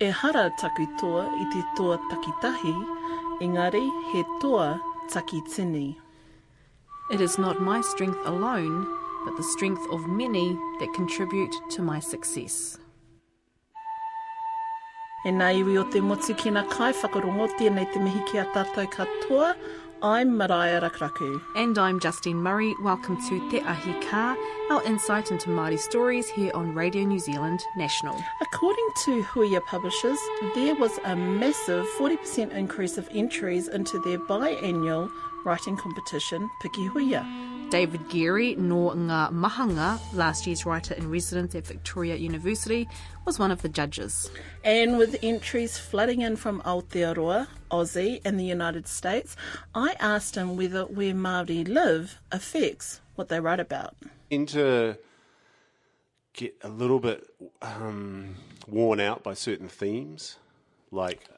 E hara taku toa i te toa takitahi, engari he toa takitini. It is not my strength alone, but the strength of many that contribute to my success. E nā iwi o te motu ki nā kai whakarongo tēnei te mihi ki a tātou katoa, I'm Mariah Rakuraku. And I'm Justine Murray. Welcome to Te Ahi Kaa, our insight into Māori stories here on Radio New Zealand National. According to Huia Publishers, there was a massive 40% increase of entries into their biannual writing competition, Piki Huia. David Geary nor Ngā Mahanga, last year's writer in residence at Victoria University, was one of the judges. And with entries flooding in from Aotearoa, Aussie, and the United States, I asked him whether where Māori live affects what they write about. Into get a little bit um, worn out by certain themes. Like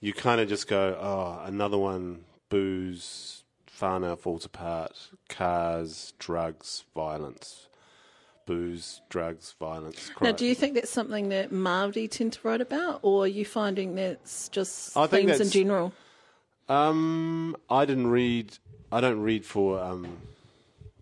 you kind of just go, oh, another one, booze, whānau falls apart, cars, drugs, violence. Booze, drugs, violence. Now, do you think that's something that Māori tend to write about, or are you finding that's just I think themes in general? Um, I didn't read. I don't read for um,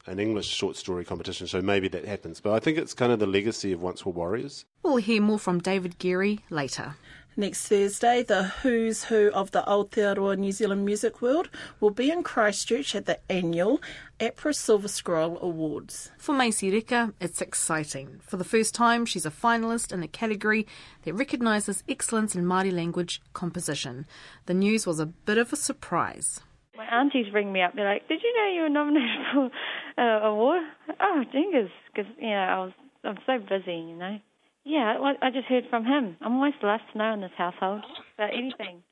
an English short story competition, so maybe that happens. But I think it's kind of the legacy of Once Were Warriors. We'll hear more from David Geary later. Next Thursday, the who's who of the Aotearoa New Zealand music world will be in Christchurch at the annual APRA Silver Scroll Awards. For Maisey Rika, it's exciting. For the first time, she's a finalist in a category that recognises excellence in Māori language composition. The news was a bit of a surprise. My aunties ring me up. They're like, "Did you know you were nominated for uh, award?" Oh, dingus, because you know I was I'm so busy, you know. Yeah, well, I just heard from him. I'm always the last to know in this household about anything.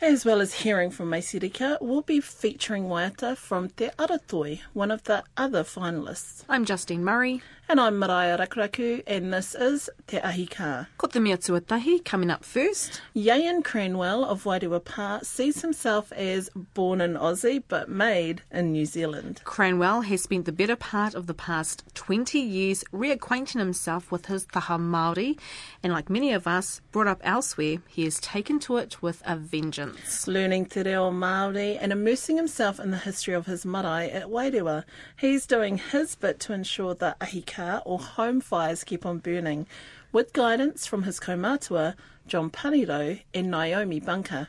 As well as hearing from Maisey we'll be featuring Waiata from Te Aratoi, one of the other finalists. I'm Justine Murray. And I'm Mariah Rakuraku, and this is Te Ahi Kaa. Ko te mea tuatahi coming up first. Iaean Cranwell of Wairewa Pa sees himself as born in Aussie but made in New Zealand. Cranwell has spent the better part of the past 20 years reacquainting himself with his taha Māori, and like many of us brought up elsewhere, he has taken to it with a vengeance. Learning te reo Māori and immersing himself in the history of his marae at Wairewa, he's doing his bit to ensure that ahika or home fires keep on burning, with guidance from his kaumatua, John Paniro and Naomi Bunker.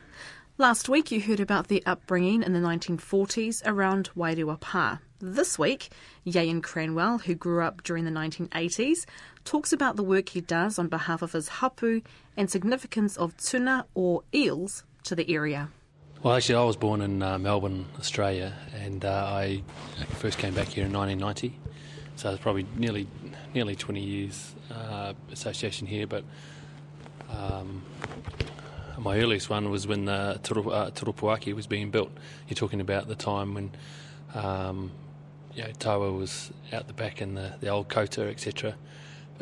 Last week you heard about their upbringing in the 1940s around Wairewa Pa. This week, Iaean Cranwell, who grew up during the 1980s, talks about the work he does on behalf of his hapu and significance of tuna or eels to the area. Well, actually, I was born in uh, Melbourne, Australia, and uh, I first came back here in 1990. So it's probably nearly nearly 20 years uh, association here. But um, my earliest one was when Turu, uh, Turupuaki was being built. You're talking about the time when um, you know, Tawa was out the back in the, the old kota, etc.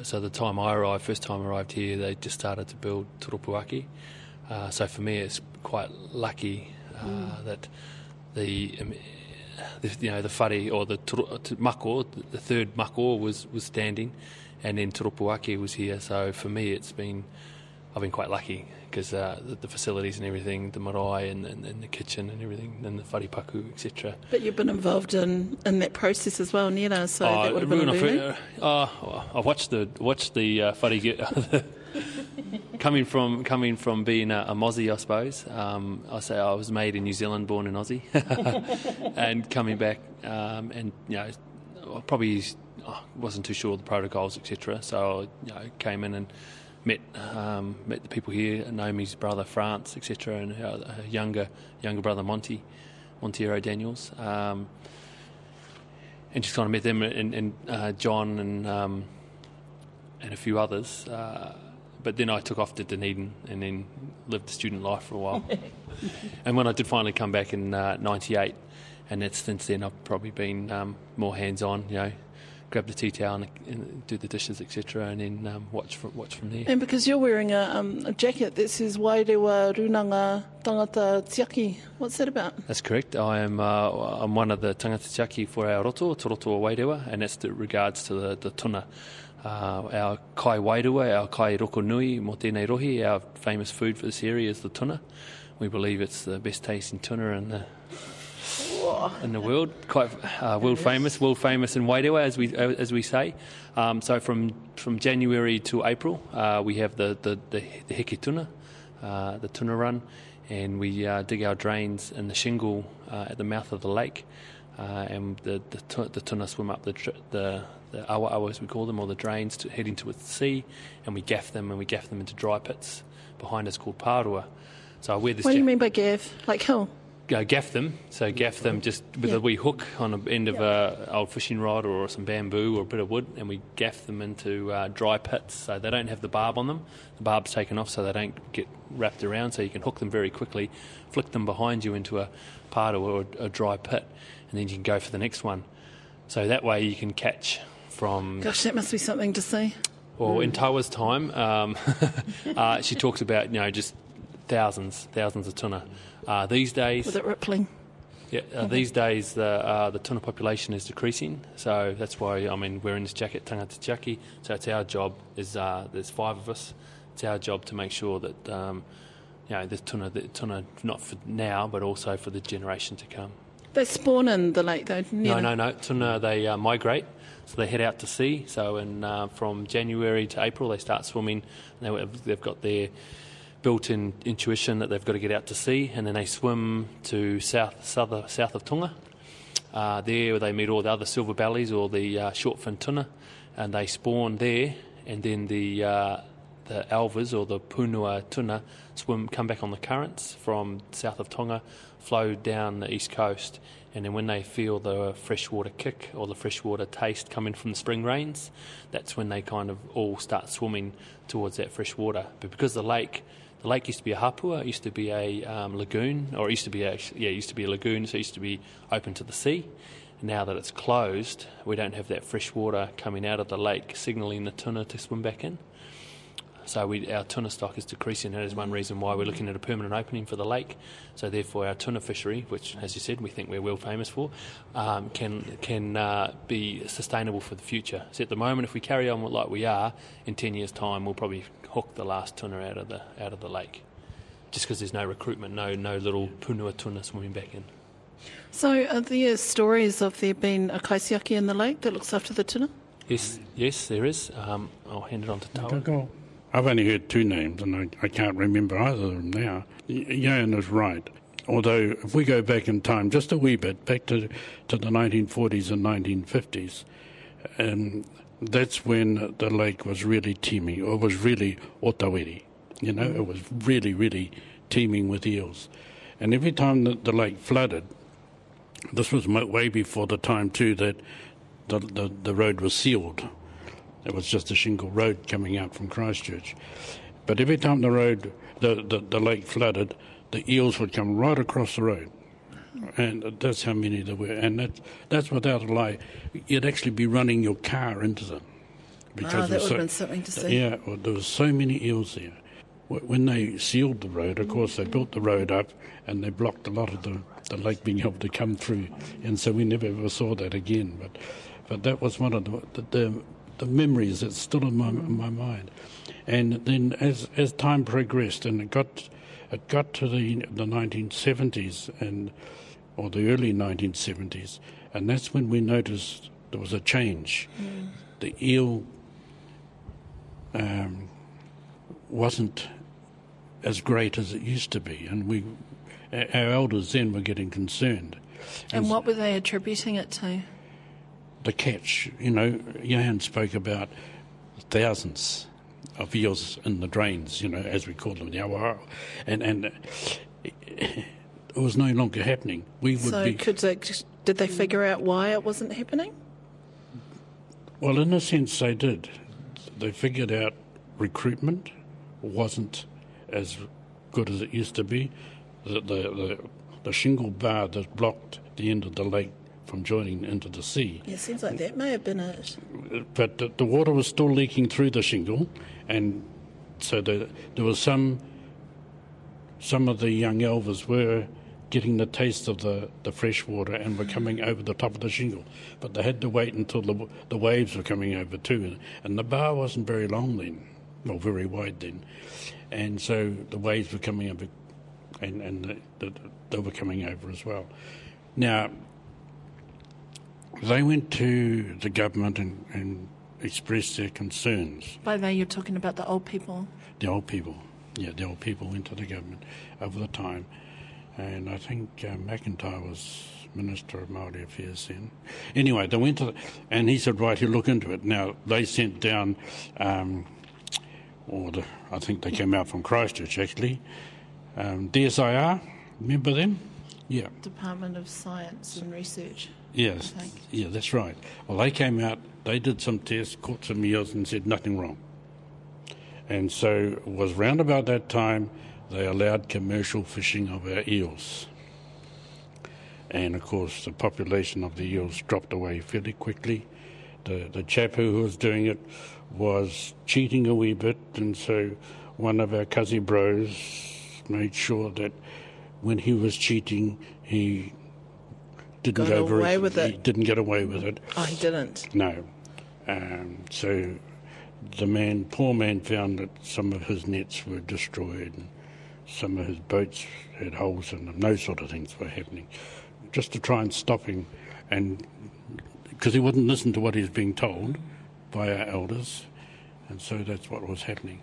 So the time I arrived, first time I arrived here, they just started to build Turupuaki. Uh, so for me, it's quite lucky uh, that the, um, the you know the whare or the mako, the third mako was was standing, and then Turupuaki was here. So for me, it's been I've been quite lucky because uh, the, the facilities and everything, the marae and, and, and the kitchen and everything, and the wharepaku, etc. But you've been involved in, in that process as well, Nera, so that would have been a learning. uh, I watched the watched the uh, whare get coming from coming from being a, a Mozzie, I suppose. Um, I say I was made in New Zealand, born in Aussie, and coming back um, and you know I probably wasn't too sure of the protocols, etc. So I you know, came in and met um, met the people here, Naomi's brother France, etc., and her, her younger younger brother Monty, Monteiro Daniels. Um, and just kind of met them and, and uh, John and um, and a few others. Uh, but then I took off to Dunedin and then lived the student life for a while. and when I did finally come back in '98, and that's since then I've probably been um, more hands-on. You know, grab the tea towel and, and do the dishes, etc., and then um, watch from watch from there. And because you're wearing a, um, a jacket that says Wairewa Runanga Tangata Tiaki, what's that about? That's correct. I am uh, I'm one of the tangata tiaki for our roto, Te Roto o Wairewa, and that's the regards to the, the tuna, Uh, our kai wairua, our kai roko nui, mo tēnei rohi, our famous food for this area is the tuna. We believe it's the best tasting tuna in the in the world, quite uh, world famous, world famous in Wairewa, as we as we say. Um, so from from January to April, uh, we have the the, the, the heke tuna, uh, the tuna run, and we uh, dig our drains in the shingle uh, at the mouth of the lake, uh, and the the, the tuna swim up the the the awa awa as we call them, or the drains to heading towards the sea, and we gaff them and we gaff them into dry pits behind us called parua. So I wear this. What do you mean by gaff? Like hill? uh, gaff them. So gaff them just with Yeah. a wee hook on the end of a old fishing rod or some bamboo or a bit of wood, and we gaff them into uh, dry pits. So they don't have the barb on them. The barb's taken off, so they don't get wrapped around. So you can hook them very quickly, flick them behind you into a part or a, a dry pit, and then you can go for the next one. So that way you can catch from Gosh, that must be something to see. or in Tawa's time, um, uh, she talks about you know just thousands, thousands of tuna. Uh, these days, With it rippling. yeah, uh, these days the uh, the tuna population is decreasing, so that's why I mean we're in this jacket tangata tiaki. So it's our job is uh, there's five of us. It's our job to make sure that um, you know the tuna the tuna not for now but also for the generation to come. They spawn in the lake though. No, no, no. Tuna they uh, migrate, so they head out to sea. So in uh, from January to April they start swimming. They, they've got their built-in intuition that they've got to get out to sea, and then they swim to south south, south of Tonga. Uh, there they meet all the other silver bellies or the uh, short-fin tuna, and they spawn there. And then the uh, the elvers or the punua tuna swim come back on the currents from south of Tonga, flow down the east coast, and then when they feel the freshwater kick or the freshwater taste coming from the spring rains, that's when they kind of all start swimming towards that fresh water. But because the lake the lake used to be a hapua, it used to be a um, lagoon, or it used to be a, yeah, it used to be a lagoon, so it used to be open to the sea. Now that it's closed, we don't have that fresh water coming out of the lake, signalling the tuna to swim back in. So we, our tuna stock is decreasing. That is one reason why we're looking at a permanent opening for the lake. So therefore, our tuna fishery, which, as you said, we think we're well famous for, um, can can uh, be sustainable for the future. So at the moment, if we carry on like we are, in ten years' time, we'll probably hook the last tuna out of the out of the lake, just because there's no recruitment, no no little punua tuna swimming back in. So are there stories of there being a kaitiaki in the lake that looks after the tuna? Yes, yes, there is. Um, I'll hand it on to Tawa. Go. I've only heard two names, and I, I can't remember either of them now. Jan is right. Although, if we go back in time just a wee bit, back to, to the 1940s and 1950s, um, that's when the lake was really teeming, or was really otawiri. You know, it was really, really teeming with eels. And every time that the lake flooded, this was way before the time, too, that the, the, the road was sealed. It was just a shingle road coming out from Christchurch. But every time the road, the, the, the lake flooded, the eels would come right across the road. And that's how many there were. And that, that's without a lie. You'd actually be running your car into them. Ah, there that would have been something to see. Yeah, well, there was so many eels there. When they sealed the road, of course, they built the road up and they blocked a lot of the, the lake being able to come through. And so we never ever saw that again. But, but that was one of the, the, the, the memories that's still in my, in my mind. And then as, as time progressed and it got, it got to the, the 1970s and, or the early 1970s, and that's when we noticed there was a change. The eel um, wasn't as great as it used to be, and we, our our elders then were getting concerned. And what were they attributing it to? The catch, you know, Johan spoke about thousands of eels in the drains, you know, as we call them, the awa, and and it was no longer happening. We would So be could they, did they figure out why it wasn't happening? well, in a sense, they did. They figured out recruitment wasn't as good as it used to be. The, the, the, the shingle bar that blocked the end of the lake from joining into the sea. It seems like that may have been it. But the, the water was still leaking through the shingle, and so the, there was some. Some of the young elvers were getting the taste of the, the fresh water and were mm. coming over the top of the shingle. But they had to wait until the, the waves were coming over too. And the bar wasn't very long then, or very wide then. And so the waves were coming over, and, and the, the, they were coming over as well. Now, they went to the government and, and expressed their concerns. By they, you're talking about the old people. The old people, yeah, the old people went to the government over the time, and I think uh, McIntyre was Minister of Maori Affairs then. Anyway, they went to, the, and he said, right, he'll look into it. Now they sent down, um, or the, I think they came out from Christchurch actually, um, DSIR. Remember them? Yeah. Department of Science and Research. Yes. Yeah, that's right. Well, they came out, they did some tests, caught some eels, and said nothing wrong. And so it was round about that time they allowed commercial fishing of our eels. And of course, the population of the eels dropped away fairly quickly. The, the chap who was doing it was cheating a wee bit, and so one of our Kazi bros made sure that when he was cheating, he didn't Got away with he it. didn't get away with it. Oh, he didn't. No. Um, so the man, poor man, found that some of his nets were destroyed and some of his boats had holes in them. Those sort of things were happening. Just to try and stop him, and because he wouldn't listen to what he was being told by our elders, and so that's what was happening.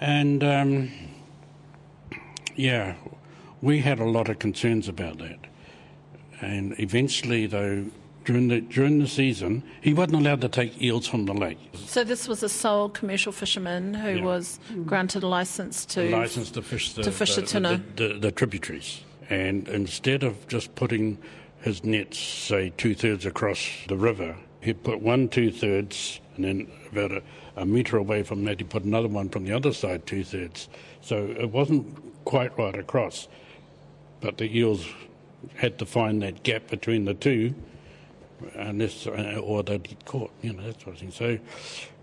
And um, yeah, we had a lot of concerns about that. And eventually, though, during the during the season, he wasn't allowed to take eels from the lake. So this was a sole commercial fisherman who Yeah. was granted a license to. license to fish the, to fish the the, the, the tributaries. And instead of just putting his nets, say, two thirds across the river, he put one two thirds, and then about a, a metre away from that, he put another one from the other side, two thirds. So it wasn't quite right across, but the eels had to find that gap between the two, unless uh, or they'd get caught, you know, that sort of thing. So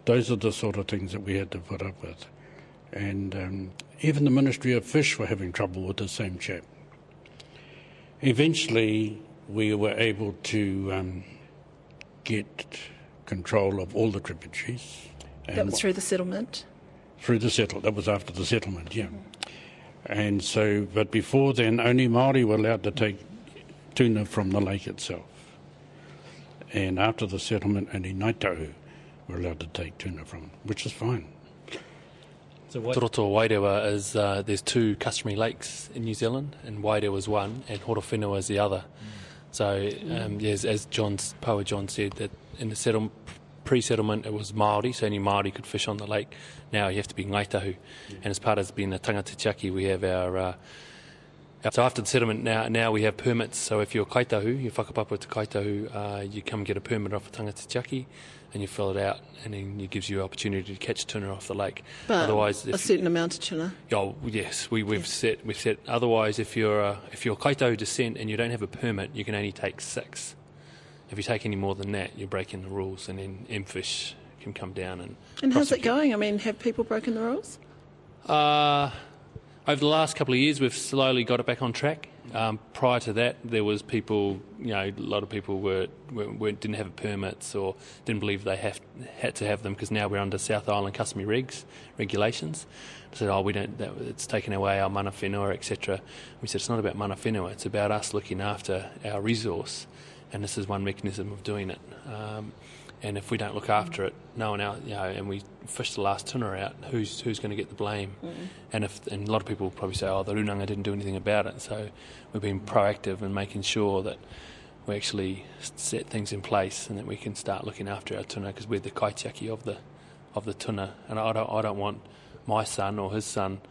those are the sort of things that we had to put up with. And um, even the Ministry of Fish were having trouble with the same chap. Eventually, we were able to um, get control of all the tributaries. that was through the settlement. Through the settle. That was after the settlement, yeah. And so, but before then, only Maori were allowed to take tuna from the lake itself. And after the settlement, only Ngaitahu were allowed to take tuna from, which is fine. So what... Toroto Wairewa is uh, there's two customary lakes in New Zealand, and Wairewa is one, and Horowhenua is the other. So, um, yeah, as, as John's Poa John said, that in the settle, pre-settlement it was Maori, so only Maori could fish on the lake. Now you have to be Ngaitahu, and as part of being a tangata tiaki, we have our. Uh, so after the settlement, now now we have permits. So if you're kaitahu, you whakapapa to kaitahu, uh, you come get a permit off a tangata tiaki, and you fill it out, and then it gives you opportunity to catch tuna off the lake. But Otherwise, a certain amount of tuna. Oh yes, we, we've set we've set. Otherwise, if you're uh, if you're Kaito descent and you don't have a permit, you can only take six. If you take any more than that, you're breaking the rules, and then MFish can come down and. And how's it going? I mean, have people broken the rules? Uh, over the last couple of years, we've slowly got it back on track. Um, prior to that, there was people, you know, a lot of people were, were, didn't have permits or didn't believe they have, had to have them because now we're under South Island customary regs regulations. Said, oh, we don't. That, it's taken away our mana whenua, etc. We said it's not about mana whenua. It's about us looking after our resource, and this is one mechanism of doing it. Um, and if we don't look after it, no one else, you know, and we fish the last tuna out, who's who's going to get the blame? And if and a lot of people will probably say, oh, the Runanga didn't do anything about it. So we've been proactive in making sure that we actually set things in place and that we can start looking after our tuna because we're the kaitiaki of the of the tuna. And I don't I don't want my son or his son,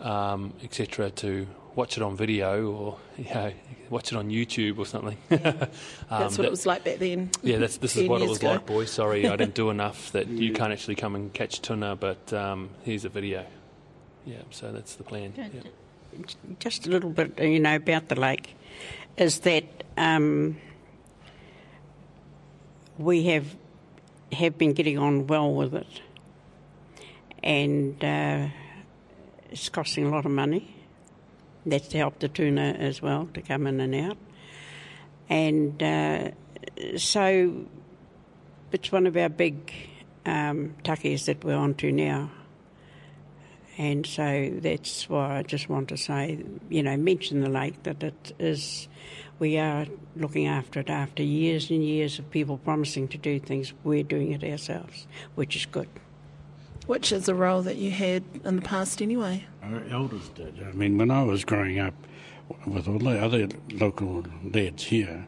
um, etc., to watch it on video or you know, watch it on YouTube or something. um, That's what that- it was like back then. yeah, that's, this is what it was ago. like, boys. Sorry, I didn't do enough that you can't actually come and catch tuna, but um, here's a video. Yeah, so that's the plan. Yeah. just a little bit, you know, about the lake, is that um, we have have been getting on well with it, and uh, it's costing a lot of money. That's to help the tuna as well to come in and out. And uh, so it's one of our big um, tuckies that we're onto now. And so that's why I just want to say, you know, mention the lake that it is, we are looking after it after years and years of people promising to do things. We're doing it ourselves, which is good. Which is a role that you had in the past anyway. Our elders did. I mean, when I was growing up with all the other local lads here,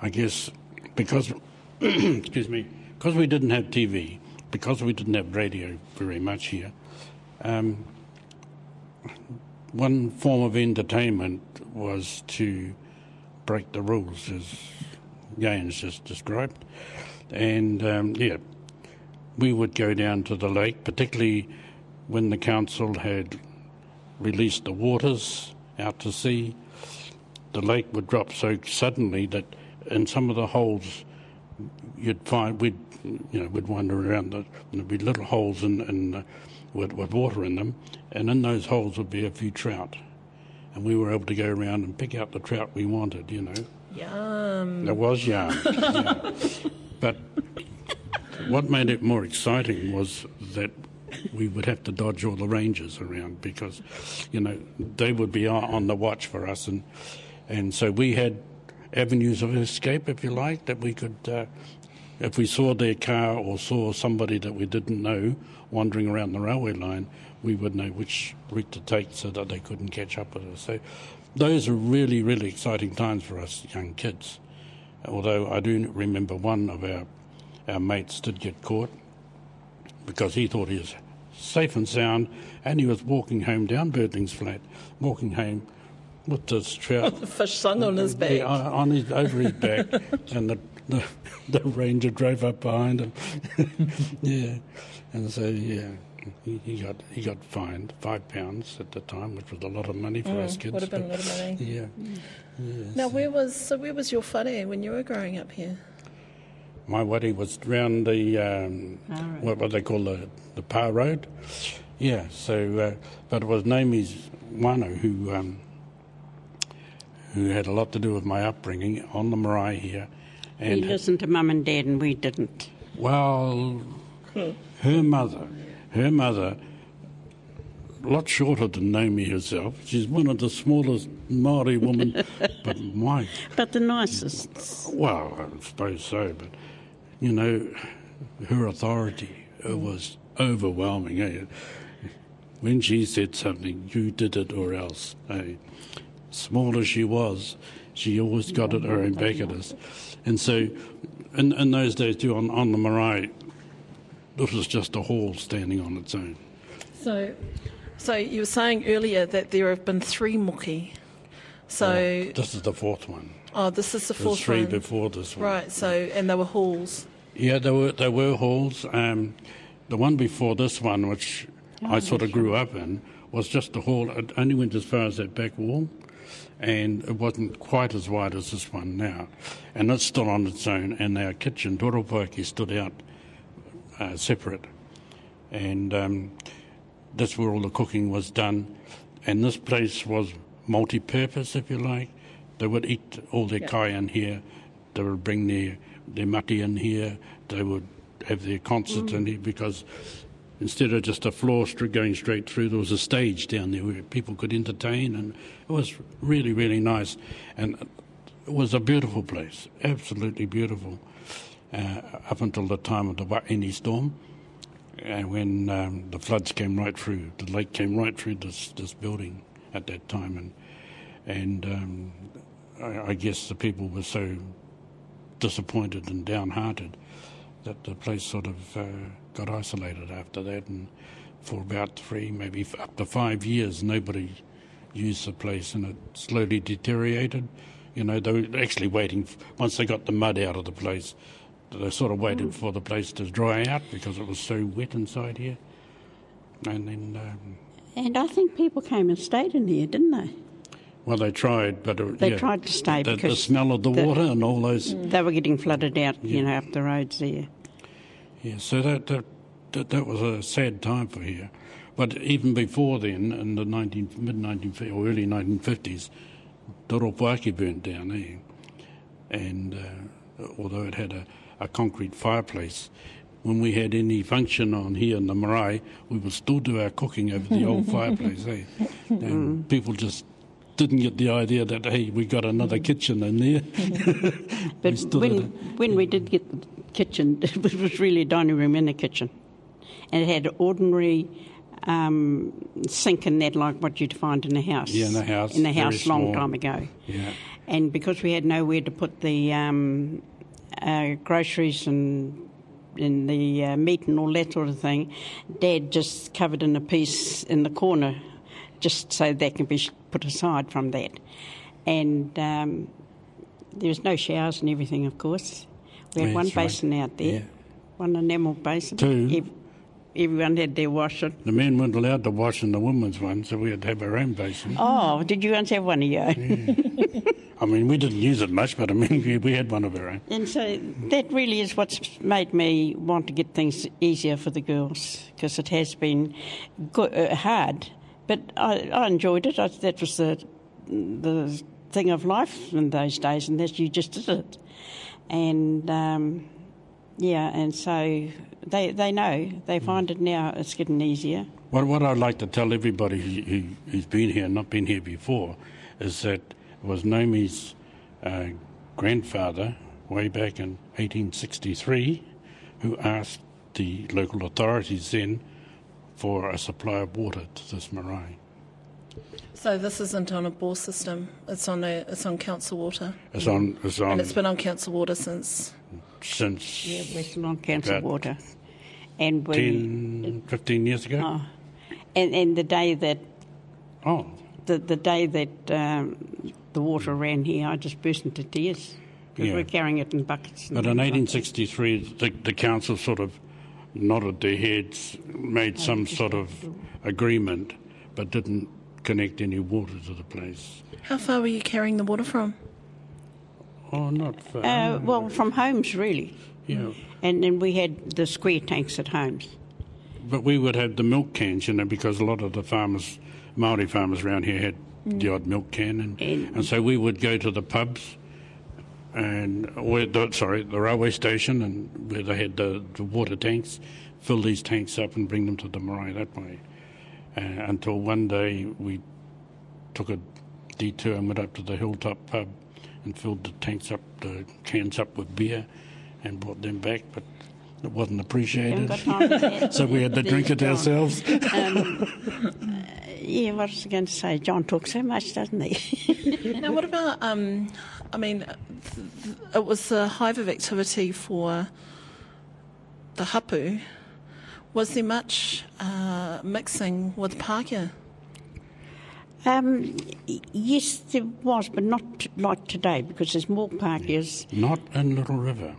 I guess because, excuse me, because we didn't have TV, because we didn't have radio very much here, um, one form of entertainment was to break the rules, as Gaines just described. And um, yeah, we would go down to the lake, particularly when the council had released the waters out to sea. The lake would drop so suddenly that in some of the holes you'd find we'd you know we'd wander around the there'd be little holes in, in uh, with, with water in them, and in those holes would be a few trout, and we were able to go around and pick out the trout we wanted. You know, Yum. it was yum. yeah. But what made it more exciting was that we would have to dodge all the rangers around because, you know, they would be on- the watch for us, and and so we had avenues of escape, if you like, that we could. Uh, if we saw their car or saw somebody that we didn't know wandering around the railway line, we would know which route to take so that they couldn't catch up with us. So those are really, really exciting times for us young kids. Although I do remember one of our, our mates did get caught because he thought he was safe and sound and he was walking home down Birdling's Flat, walking home with this trout The fish sung on his back. yeah, on his, over his back, and the, the the ranger drove up behind him. yeah, and so yeah, he, he got he got fined five pounds at the time, which was a lot of money for us kids. Mm, Would have been a lot of money. Yeah, Now, where was so? Where was your whare when you were growing up here? My waddy was round the um, what, what they call the the Par Road. Yeah, so uh, but it was Naomi's Wano who um, who had a lot to do with my upbringing on the marae here, and listened to mum and dad, and we didn't. Well, her mother, her mother, a lot shorter than Naomi herself. She's one of the smallest Maori women, but my, But the nicest. well, I suppose so. But you know, her authority was overwhelming. Eh? When she said something, you did it or else. Eh? Small as she was, she always got it her own back at us. And so, in, in those days too, on, on the marae, this was just a hall standing on its own. So, so you were saying earlier that there have been three muki. So, This is the fourth one. Oh, this is the fourth three one. before this one. Right. So, and there were halls. Yeah, there were there were halls. Um, the one before this one, which I sort of grew up in, was just a hall. It only went as far as that back wall, and it wasn't quite as wide as this one now. And it's still on its own. And our kitchen, Toropoaki, stood out uh, separate, and um, that's where all the cooking was done. And this place was multi-purpose, if you like. They would eat all their kai in here. They would bring their their mati in here. They would have their concerts in here because instead of just a floor going straight through, there was a stage down there where people could entertain, and it was really, really nice. And it was a beautiful place, absolutely beautiful, uh, up until the time of the Wahine storm. And when um, the floods came right through, the lake came right through this, this building at that time, and and um, I, I guess the people were so disappointed and downhearted that the place sort of uh, got isolated after that, and for about three, maybe up to five years, nobody used the place, and it slowly deteriorated. You know, they were actually waiting once they got the mud out of the place. They sort of waited for the place to dry out because it was so wet inside here, and then. Um, And I think people came and stayed in here, didn't they? Well, they tried, but it, They yeah, tried to stay the, the smell of the, the- water and all those. They were getting flooded out, you know, up the roads there. Yeah, so that that, that that was a sad time for here, But even before then, in the 19, mid 19 or early 1950s, Toropuaki burnt down, there, And uh, although it had a, a concrete fireplace, when we had any function on here in the marae, we would still do our cooking over the old fireplace, eh? And people just didn't get the idea that hey, we got another kitchen in there. But when, when we did get the kitchen, it was really a dining room in the kitchen. And it had an ordinary um, sink in that, like what you'd find in a house. Yeah, in the house, In the very house, long small. time ago. Yeah. And because we had nowhere to put the um, uh, groceries and and the uh, meat and all that sort of thing, Dad just covered in a piece in the corner, just so that can be put aside from that. And um, there was no showers and everything, of course. We had Yeah, one that's right. basin out there, Yeah. one enamel basin. Two. Ev- everyone had their washing. The men weren't allowed to wash in the women's one, so we had to have our own basin. Oh, did you once have one of your own? I mean, we didn't use it much, but I mean, we, we had one of our own. And so that really is what's made me want to get things easier for the girls because it has been go- uh, hard, but I, I enjoyed it. I, that was the the thing of life in those days, and that you just did it. And um, yeah, and so they they know they find it now. It's getting easier. What, what I'd like to tell everybody who, who, who's been here and not been here before is that it was Naomi's uh, grandfather, way back in 1863, who asked the local authorities then for a supply of water to this marae. So this isn't on a bore system. It's on a it's on council water, It's on, it's on and it's been on council water since. since Yeah, we're still on council About water, and we 10, 15 years ago. oh, and and the day that Oh, the, the day that um, the water ran here, I just burst into tears because Yeah. we're carrying it in buckets. But in things like 1863, the, the council sort of nodded their heads, made some sort of agreement, but didn't connect any water to the place. How far were you carrying the water from? Oh, not far. Uh, well, from homes really, yeah. and then we had the square tanks at homes. But we would have the milk cans, you know, because a lot of the farmers, Maori farmers around here had the odd milk can, and, And- and so we would go to the pubs, and where the, sorry, the railway station, and where they had the, the water tanks, fill these tanks up and bring them to the marae that way. Uh, until one day we took a detour and went up to the hilltop pub and filled the tanks up, the cans up with beer, and brought them back, but it wasn't appreciated. got time for that. So we had to drink it There's John. ourselves. Yeah, what was I going to say? John talks so much, doesn't he? Now, what about? Um, I mean, th- th- it was a hive of activity for the hapu. Was there much uh, mixing with Pākehā? um, yes, there was, but not like today because there's more Pākehās Not in Little River.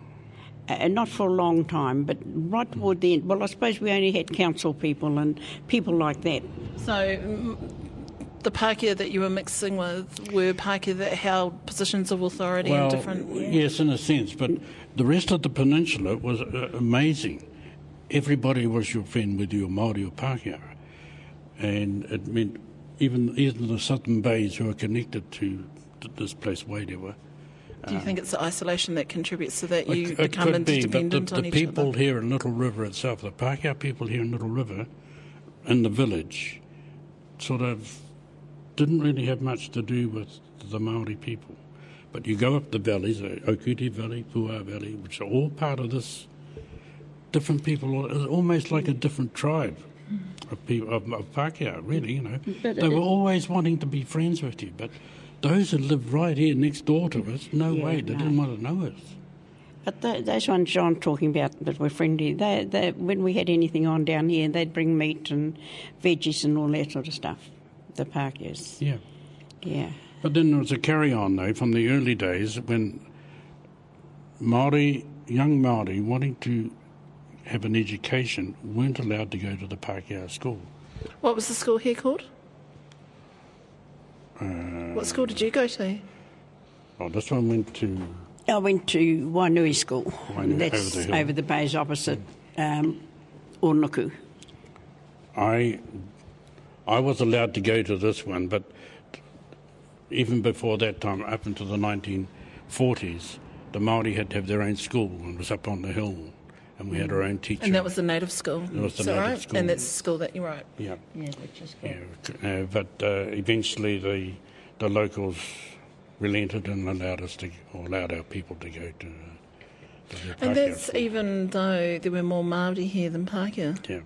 uh, not for a long time, but right toward the end. Well, I suppose we only had council people and people like that. So, the Pākehā that you were mixing with were Pākehā that held positions of authority in Well, different. yes, in a sense, but the rest of the peninsula was uh, amazing. Everybody was your friend, whether you're Maori or Pākehā, and it meant even even the southern bays who are connected to this place, Wairewa. Do you think it's the isolation that contributes to that you It- it become could be, but interdependent the, on the each people here in Little River itself, the Pākehā people here in Little River, in the village, sort of didn't really have much to do with the Maori people. But you go up the valleys, uh, Okuti Valley, Puaha Valley, which are all part of this. Different people, it's almost like a different tribe of people of, of Pākehā, really. You know, But they were always wanting to be friends with you, but those who lived right here next door to us, no Yeah, way, they no. didn't want to know us. But th those ones John talking about that were friendly, they, they, when we had anything on down here, they'd bring meat and veggies and all that sort of stuff. The Parkers, Yeah. yeah. But then there was a carry on though from the early days when Maori, young Maori wanting to have an education weren't allowed to go to the Pākehā school. What was the school here called? what school did you go to? Oh, this one went to I went to Wainui School. Wainui, That's over the hill. over the bays opposite um, Onuku. I I was allowed to go to this one, but even before that time, up until the 1940s, the Maori had to have their own school. And it was up on the hill, and we had our own teacher. And that was the native school. It was the Is that native right? school. And that's the school that you wrote. yeah, Yeah, which is good. yeah. Uh, but uh, eventually, the the locals relented and allowed us to, or allowed our people to go to. to the And Pākehā that's school. even though there were more Māori here than Pākehā. Yeah.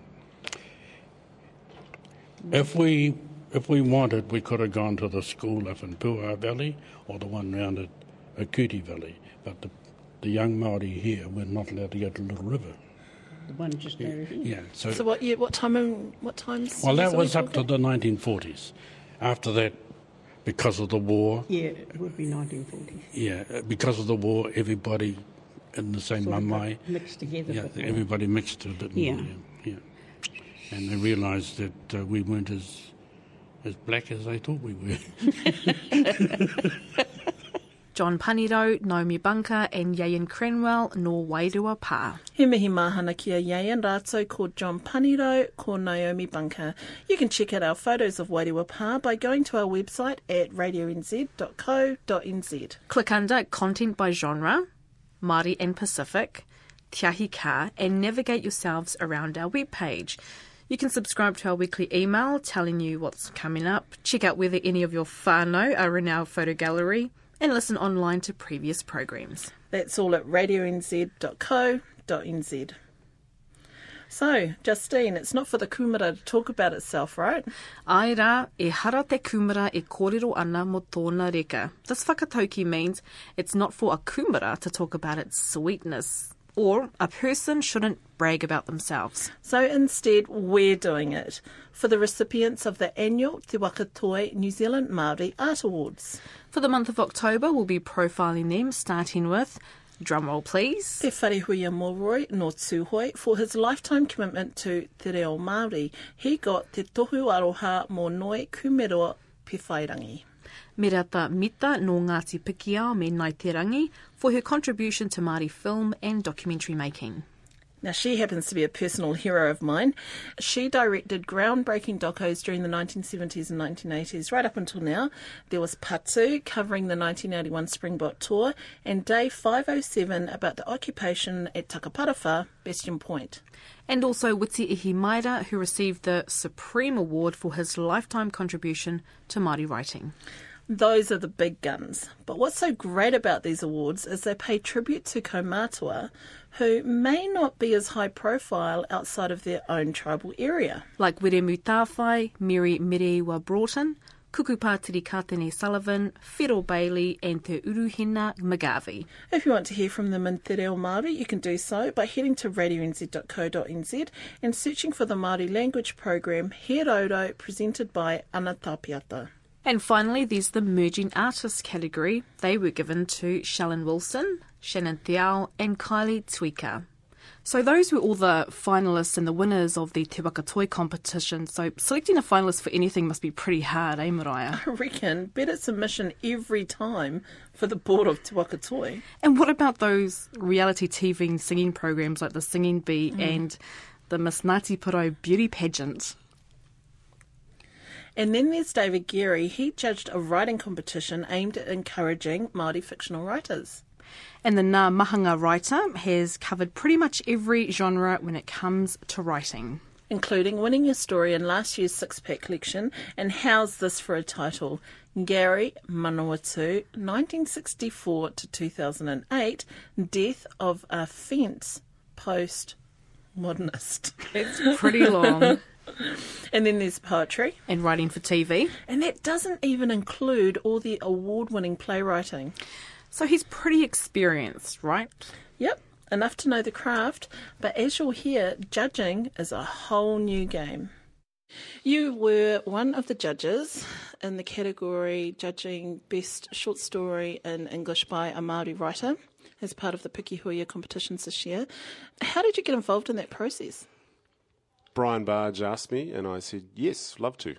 If we if we wanted, we could have gone to the school up in Puaha Valley or the one round at Okuti Valley, but the the young Maori here were not allowed to go to Little River. The one just over here. Yeah, so, So what year, what time, and what times? well, that was up to the 1940s. After that, because of the war, Yeah, it would be 1940. yeah, because of the war, everybody in the same Sort of mamai, Mixed together. yeah, but more. everybody mixed it. didn't Yeah. they? yeah, yeah. And they realised that uh, we weren't as as black as they thought we were. John Paniro, Naomi Bunker, and Iaean Cranwell no Wairewa Pā. He mihi mahana ki a Yayan Rato called John Paniro ko Naomi Bunker. You can check out our photos of Wairewa Pā by going to our website at radionz.co.nz. Click under Content by Genre, Māori and Pacific, Te Ahi Kaa, and navigate yourselves around our webpage. You can subscribe to our weekly email telling you what's coming up, check out whether any of your whānau are in our photo gallery, and listen online to previous programs. That's all at radionz.co.nz. So, Justine, it's not for the kumara to talk about itself, right? Aira, e hara te kumara e kōrero ana mo tōna reka. This whakatauki means it's not for a kumara to talk about its sweetness, or a person shouldn't brag about themselves. So instead, we're doing it for the recipients of the annual Te Waka Toi New Zealand Māori Art Awards. For the month of October, we'll be profiling them, starting with, drumroll please, Te Wharehuia Milroy no Tūhoe for his lifetime commitment to Te Reo Māori. He got Te Tohu Aroha mō Ngoi Kumeroa Pewhairangi. Merata Mita no Ngāti Pikiao me Ngāi Te Rangi for her contribution to Māori film and documentary making. Now, she happens to be a personal hero of mine. She directed groundbreaking docos during the 1970s and 1980s, right up until now. There was Patu covering the 1981 Springbok tour, and Day 507 about the occupation at Takaparawhā, Bastion Point. And also Witi Ihimaera, who received the Supreme Award for his lifetime contribution to Māori writing. Those are the big guns. But what's so great about these awards is they pay tribute to kaumātua who may not be as high profile outside of their own tribal area. Like Wiremu Tāwhai, Mary Mirewa Broughton, Kukupātiri Kātene Sullivan, Whiro Bailey, and Te Uruhina Magavi. If you want to hear from them in Te Reo Māori, you can do so by heading to radionz.co.nz and searching for the Māori language program He Roro presented by Ana Tapiata. And finally, there's the Merging Artists category. They were given to Shallon Wilson, Shannon Thiao, and Kylie Twika. So those were all the finalists and the winners of the Te Waka Toi competition. So selecting a finalist for anything must be pretty hard, eh, Mariah? I reckon better submission every time for the board of Te Waka Toi. And what about those reality TV and singing programs like the Singing Bee and the Miss Ngāti Puro beauty pageant? And then there's David Geary. He judged a writing competition aimed at encouraging Māori fictional writers. And the Ngā Mahanga writer has covered pretty much every genre when it comes to writing. including winning your story in last year's six pack collection. And how's this for a title? Gary Manawatu, 1964 to 2008, Death of a Fence Post Modernist. It's pretty long. and then there's poetry. and writing for TV. And that doesn't even include all the award winning playwriting. So he's pretty experienced, right? Yep, enough to know the craft, but as you'll hear, judging is a whole new game. You were one of the judges in the category judging Best Short Story in English by a Māori writer as part of the Pikihuia competitions this year. How did you get involved in that process? Brian Bargh asked me, and I said, yes, love to.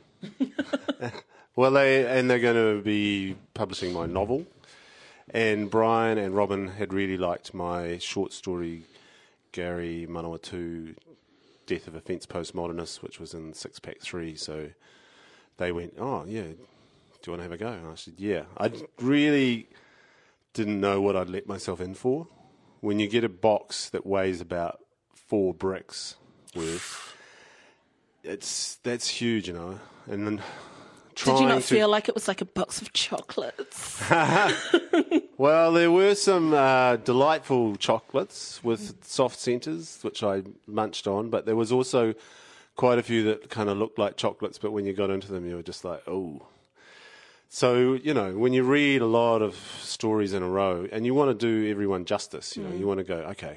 well, they and they're going to be publishing my novel. And Brian and Robyn had really liked my short story, Gary Manawatu Death of a Fence Postmodernist, which was in Six Pack 3. So they went, Oh, yeah, do you want to have a go? And I said, Yeah. I really didn't know what I'd let myself in for. When you get a box that weighs about four bricks worth, it's that's huge, you know. And then Did you not to, feel like it was like a box of chocolates? Well, there were some uh, delightful chocolates with soft centres, which I munched on, but there was also quite a few that kind of looked like chocolates, but when you got into them, you were just like, oh. So, you know, when you read a lot of stories in a row and you want to do everyone justice, you know, you want to go, okay,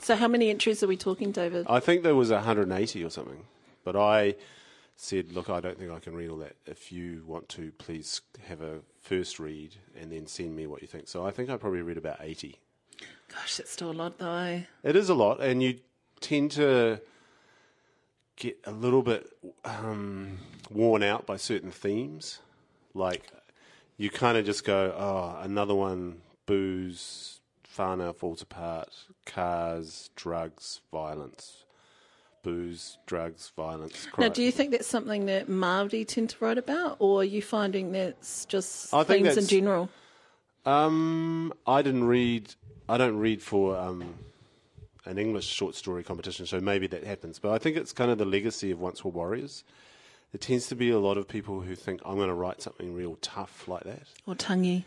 so how many entries are we talking, David? I think there was 180 or something, but I said, look, I don't think I can read all that. If you want to, please have a first read and then send me what you think. So I think I probably read about 80. Gosh, that's still a lot though. It is a lot, and you tend to get a little bit um, worn out by certain themes. Like, you kind of just go, oh, another one, booze, whānau falls apart, cars, drugs, violence. Booze, drugs, violence. Now, do you think that's something that Māori tend to write about, or are you finding that's just I themes in general? Um, I didn't read. I don't read for um, an English short story competition, so maybe that happens. But I think it's kind of the legacy of Once Were Warriors. There tends to be a lot of people who think I'm going to write something real tough like that. Or tangi?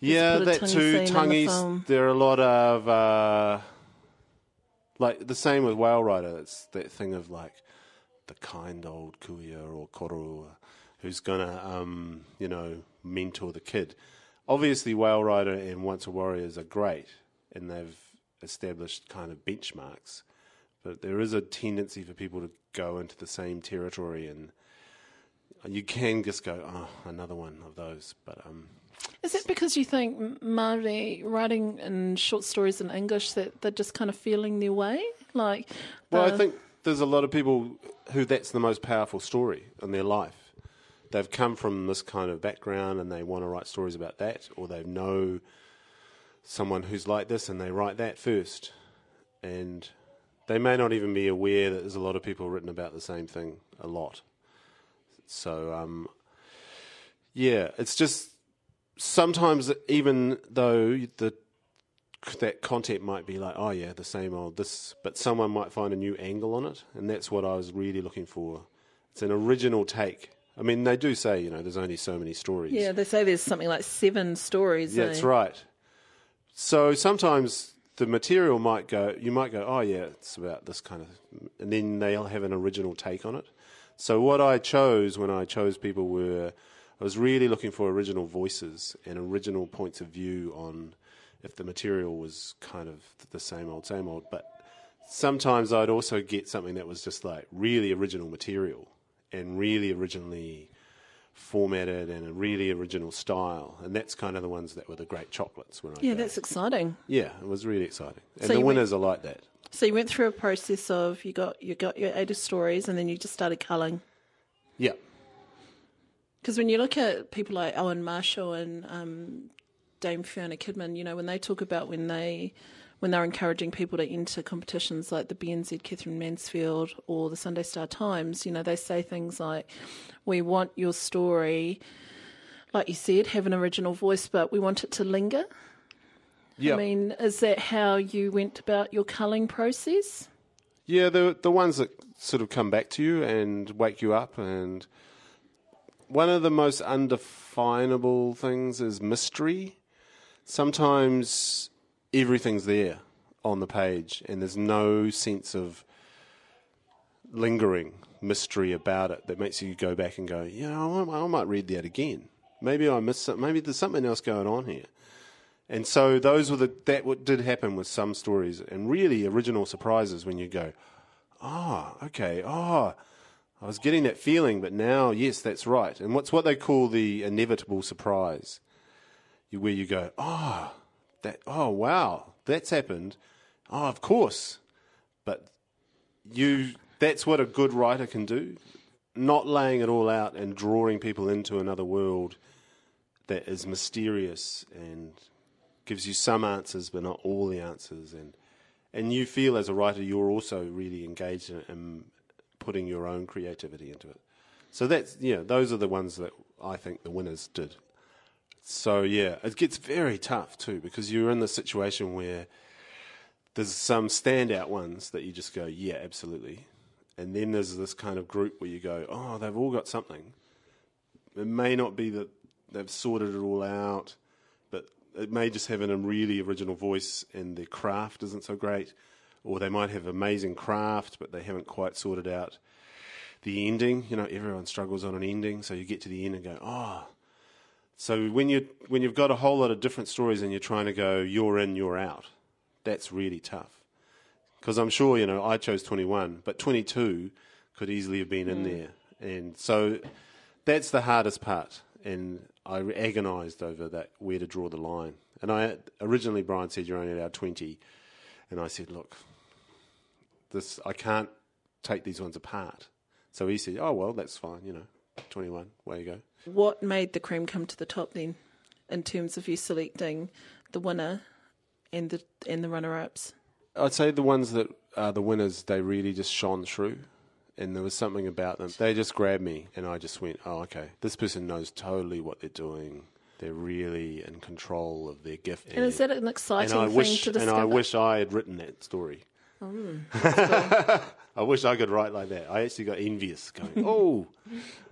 Yeah, that too. the There are a lot of uh, like the same with Whale Rider. It's that thing of like the kind old kuia or koroua who's gonna um, you know mentor the kid. Obviously, Whale Rider and Once a Warriors are great, and they've established kind of benchmarks. But there is a tendency for people to go into the same territory, and you can just go, "Oh, another one of those." But um, Is it because you think M- Māori writing in short stories in English that they're just kind of feeling their way? Like, Well, the- I think there's a lot of people who that's the most powerful story in their life. They've come from this kind of background and they want to write stories about that, or they know someone who's like this and they write that first. And they may not even be aware that there's a lot of people written about the same thing a lot. So, um, yeah, it's just sometimes even though the that content might be like, oh yeah, the same old this, but someone might find a new angle on it, and that's what I was really looking for. It's an original take. I mean, they do say, you know, there's only so many stories. yeah, they say there's something like seven stories. Yeah, eh? that's right. So sometimes the material might go, you might go, oh yeah, it's about this kind of, and then they'll have an original take on it. So what I chose when I chose people were, I was really looking for original voices and original points of view on if the material was kind of the same old, same old. But sometimes I'd also get something that was just like really original material and really originally formatted and a really original style, and that's kind of the ones that were the great chocolates. When I Yeah, go. that's exciting. yeah, it was really exciting, and So the you went- winners are like that. So you went through a process of you got you got your 80 stories and then you just started culling. Yeah, Because when you look at people like Owen Marshall and um, Dame Fiona Kidman, you know, when they talk about when they when they're encouraging people to enter competitions like the BNZ Katherine Mansfield or the Sunday Star Times, you know, they say things like, "We want your story, like you said, have an original voice, but we want it to linger." yeah, I mean, is that how you went about your culling process? yeah. The the ones that sort of come back to you and wake you up, and one of the most undefinable things is mystery. Sometimes everything's there on the page, and there's no sense of lingering mystery about it that makes you go back and go, know, I, I might read that again. Maybe I missed something. Maybe there's something else going on here. And so those were the that what did happen with some stories and really original surprises when you go, oh, okay, oh, I was getting that feeling, but now yes, that's right. And what's what they call the inevitable surprise, where you go, oh, that, oh, wow, that's happened. Oh, of course, but you that's what a good writer can do not laying it all out and drawing people into another world that is mysterious and gives you some answers but not all the answers and and you feel as a writer you're also really engaged in it putting your own creativity into it. So that's yeah, those are the ones that I think the winners did. So yeah, it gets very tough too because you're in the situation where there's some standout ones that you just go, yeah, absolutely. And then there's this kind of group where you go, oh, they've all got something. It may not be that they've sorted it all out, but it may just have a really original voice and their craft isn't so great. Or they might have amazing craft, but they haven't quite sorted out the ending. You know, everyone struggles on an ending, so you get to the end and go, oh. So when you when you've got a whole lot of different stories and you're trying to go, you're in, you're out that's really tough. Because I'm sure, you know, I chose 21, but 22 could easily have been in mm. there. And so that's the hardest part. And I agonised over that, where to draw the line. And I originally, Brian said, you're only allowed 20. And I said, look, this I can't take these ones apart. So he said, oh, well, that's fine, you know, 21, Where you go. What made the cream come to the top then, in terms of you selecting the winner and the and the runner ups? I'd say the ones that are the winners, they really just shone through. And there was something about them. They just grabbed me, and I just went, oh, okay. This person knows totally what they're doing. They're really in control of their gift. And is that an exciting thing wish, to discover? And I wish I had written that story. Oh, I wish I could write like that. I actually got envious, going, "Oh,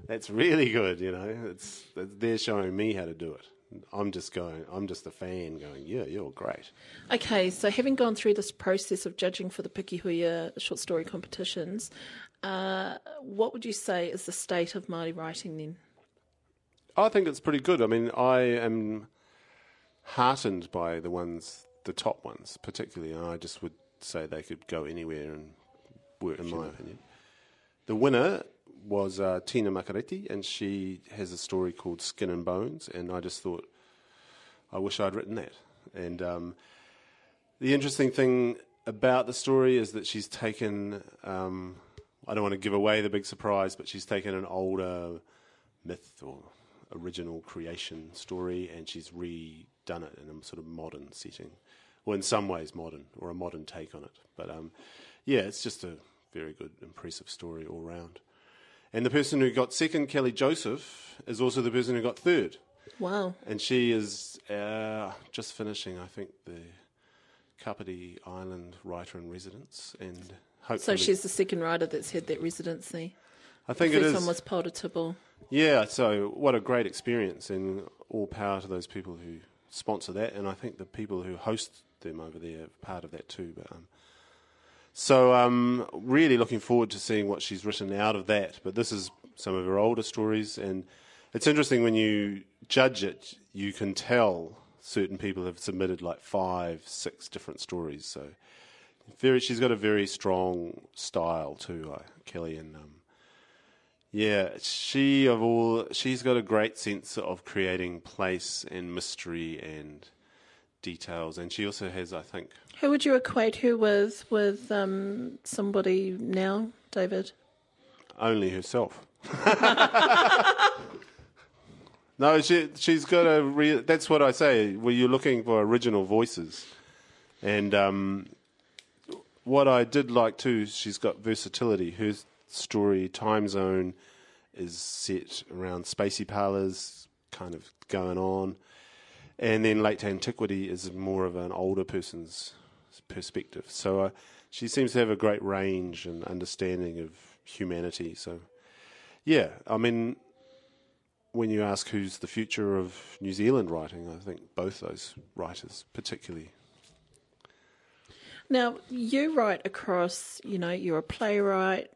that's really good." You know, it's they're showing me how to do it. I'm just going, I'm just a fan going, yeah, you're great. Okay, so having gone through this process of judging for the Pikihuia short story competitions, uh, what would you say is the state of Māori writing then? I think it's pretty good. I mean, I am heartened by the ones, the top ones particularly, and I just would say they could go anywhere and work, in my opinion. The winner was uh, Tina Makereti, and she has a story called Skin and Bones, and I just thought, I wish I'd written that. And um, the interesting thing about the story is that she's taken, um, I don't want to give away the big surprise, but she's taken an older myth or original creation story and she's redone it in a sort of modern setting. Well, in some ways modern, or a modern take on it. But um, yeah, it's just a very good, impressive story all round. And the person who got second, Kelly Joseph, is also the person who got third. Wow. And she is uh, just finishing, I think, the Kapiti Island writer in residence. And hopefully. So she's the second writer that's had that residency. I think the first is. one was Tibble. Yeah, so what a great experience, and all power to those people who sponsor that, and I think the people who host them over there part of that too. But um, so um, really looking forward to seeing what she's written out of that. But this is some of her older stories, and it's interesting when you judge it, you can tell certain people have submitted like five, six different stories. So very, she's got a very strong style too, uh, Kelly, and um, yeah, she of all, she's got a great sense of creating place and mystery and details, and she also has, I think, Who would you equate her with with um, somebody now, David? only herself. no, she she's got a. Re- that's what I say. Well, you're looking for original voices, and um, what I did like too, she's got versatility. Her story, time zone, is set around spacey parlours, kind of going on, and then late antiquity is more of an older person's perspective. So uh, she seems to have a great range and understanding of humanity. So, yeah, I mean, when you ask who's the future of New Zealand writing, I think both those writers, particularly. Now, you write across, you know, you're a playwright,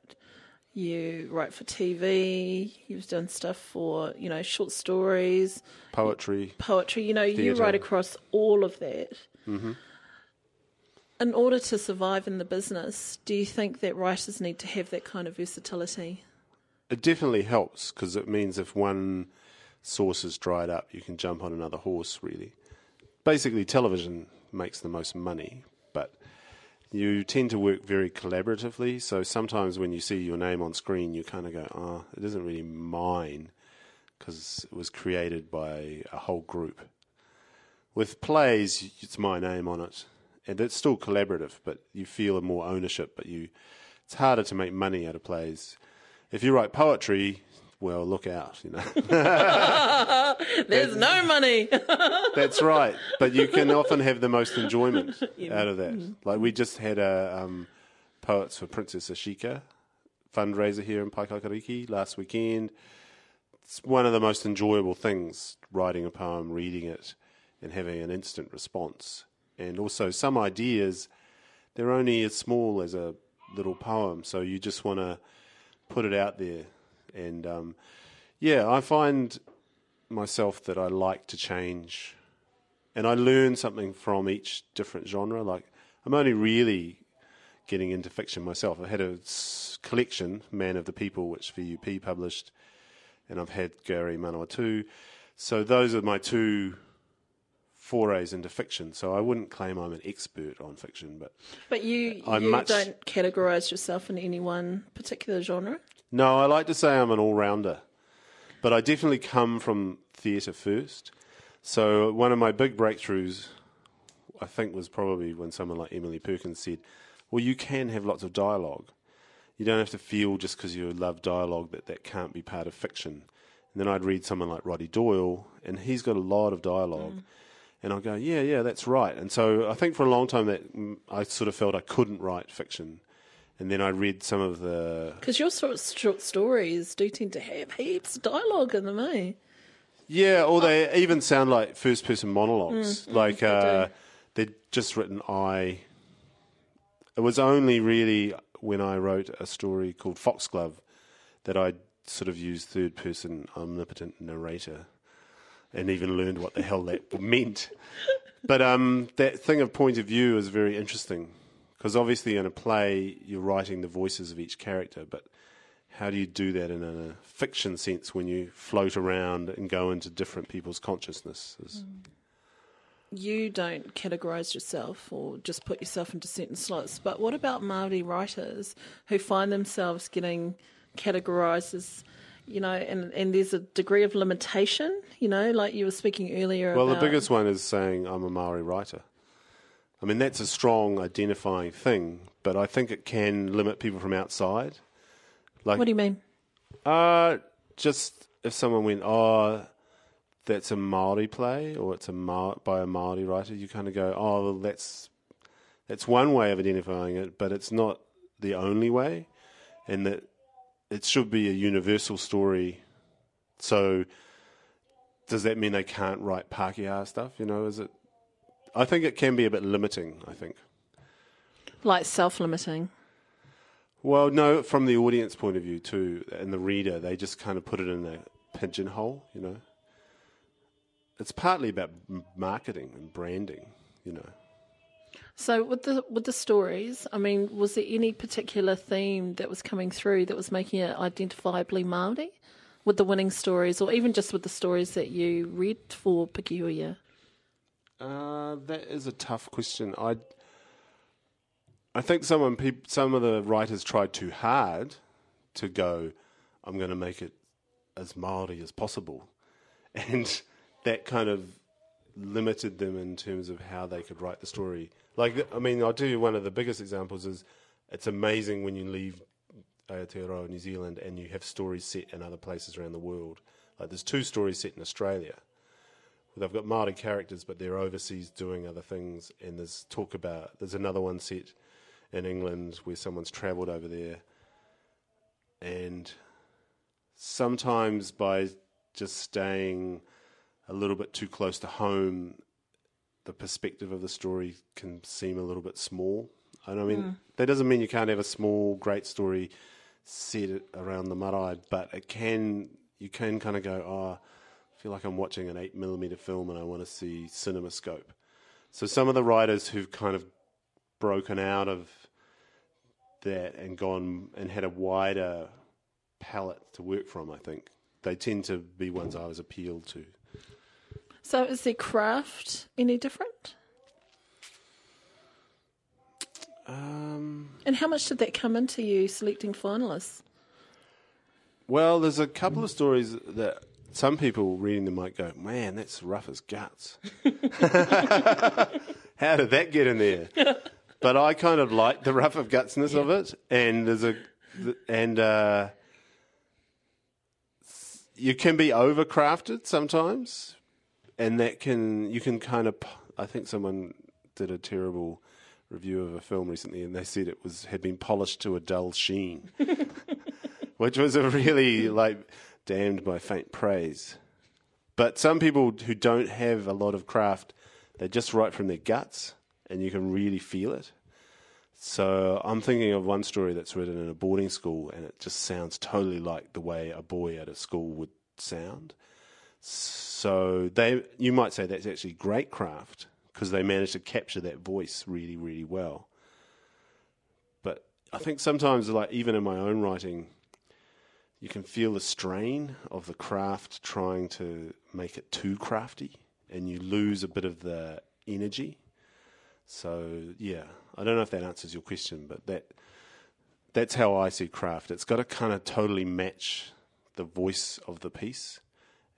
you write for TV, you've done stuff for, you know, short stories, Poetry. poetry, you know, you write across all of that. Mm-hmm. In order to survive in the business, do you think that writers need to have that kind of versatility? It definitely helps because it means if one source is dried up, you can jump on another horse, really. Basically, television makes the most money, you tend to work very collaboratively. So sometimes when you see your name on screen, you kind of go, oh, it isn't really mine because it was created by a whole group. With plays, it's my name on it, and it's still collaborative, but you feel a more ownership. But you, it's harder to make money out of plays. If you write poetry, well, look out, you know. There's no money. That's right. But you can often have the most enjoyment out of that. Like we just had a um, Poets for Princess Ashika fundraiser here in Paekakariki last weekend. It's one of the most enjoyable things, writing a poem, reading it, and having an instant response. And also some ideas, they're only as small as a little poem, so you just want to put it out there. And um, yeah, I find myself that I like to change, and I learn something from each different genre. Like I'm only really getting into fiction myself. I had a collection, Man of the People, which VUP published, and I've had Gary Manawatu. So those are my two forays into fiction. So I wouldn't claim I'm an expert on fiction, but But you, you much- don't categorise yourself in any one particular genre. No, I like to say I'm an all rounder, but I definitely come from theatre first. So one of my big breakthroughs, I think, was probably when someone like Emily Perkins said, "Well, you can have lots of dialogue. You don't have to feel just because you love dialogue that that can't be part of fiction." And then I'd read someone like Roddy Doyle, and he's got a lot of dialogue. And I'll go, yeah, yeah, that's right. And so I think for a long time that mm, I sort of felt I couldn't write fiction. And then I read some of the Because your sort of short stories do tend to have heaps of dialogue in them, eh? Yeah, or they even sound like first person monologues. like they uh, do. they'd just written I. It was only really when I wrote a story called Foxglove that I sort of used third person omnipotent narrator and even learned what the hell that meant. But um, that thing of point of view is very interesting because obviously in a play you're writing the voices of each character, but how do you do that in a fiction sense when you float around and go into different people's consciousnesses? Mm. You don't categorise yourself or just put yourself into certain slots. But what about Maori writers who find themselves getting categorised as, you know, and, and there's a degree of limitation, you know, like you were speaking earlier Well, about. the biggest one is saying I'm a Maori writer. I mean, that's a strong identifying thing, but I think it can limit people from outside. Like, What do you mean? Uh, just if someone went, oh, that's a Maori play, or it's a Ma- by a Maori writer, you kind of go, oh, well, that's that's one way of identifying it, but it's not the only way, and that it should be a universal story. So, does that mean they can't write Pākehā stuff? You know, is it? I think it can be a bit limiting. I think. Like self limiting. Well, no, from the audience point of view too, and the reader, they just kind of put it in a pigeonhole, you know. It's partly about marketing and branding, you know. So with the with the stories, I mean, was there any particular theme that was coming through that was making it identifiably Maori with the winning stories, or even just with the stories that you read for Pikihuia? Uh, that is a tough question. I, I think someone, peop, some of the writers tried too hard to go. I'm going to make it as Maori as possible, and that kind of limited them in terms of how they could write the story. Like, I mean, I'll tell you one of the biggest examples is it's amazing when you leave Aotearoa, New Zealand, and you have stories set in other places around the world. Like, there's two stories set in Australia. They've got Maori characters, but they're overseas doing other things. And there's talk about there's another one set in England where someone's travelled over there, and sometimes by just staying a little bit too close to home, the perspective of the story can seem a little bit small. And I mean, hmm. that doesn't mean you can't have a small, great story set around the marae, but it can. You can kind of go, oh, feel like I'm watching an eight millimeter film, and I want to see cinema scope. So some of the writers who've kind of broken out of that and gone and had a wider palette to work from, I think they tend to be ones I was appealed to. So is their craft any different? Um, And how much did that come into you selecting finalists? well, there's a couple of stories that some people reading them might go, "Man, that's rough as guts," how did that get in there? but I kind of like the rough of gutsness of it, and there's a and uh, you can be overcrafted sometimes, and that can you can kind of. I think someone did a terrible review of a film recently, and they said it was had been polished to a dull sheen, which was a really like damned by faint praise. But some people who don't have a lot of craft, they just write from their guts, and you can really feel it. So I'm thinking of one story that's written in a boarding school, and it just sounds totally like the way a boy at a school would sound. So they, you might say that's actually great craft because they managed to capture that voice really, really well. But I think sometimes, like even in my own writing, you can feel the strain of the craft trying to make it too crafty, and you lose a bit of the energy. So yeah, I don't know if that answers your question, but that that's how I see craft. It's got to kind of totally match the voice of the piece.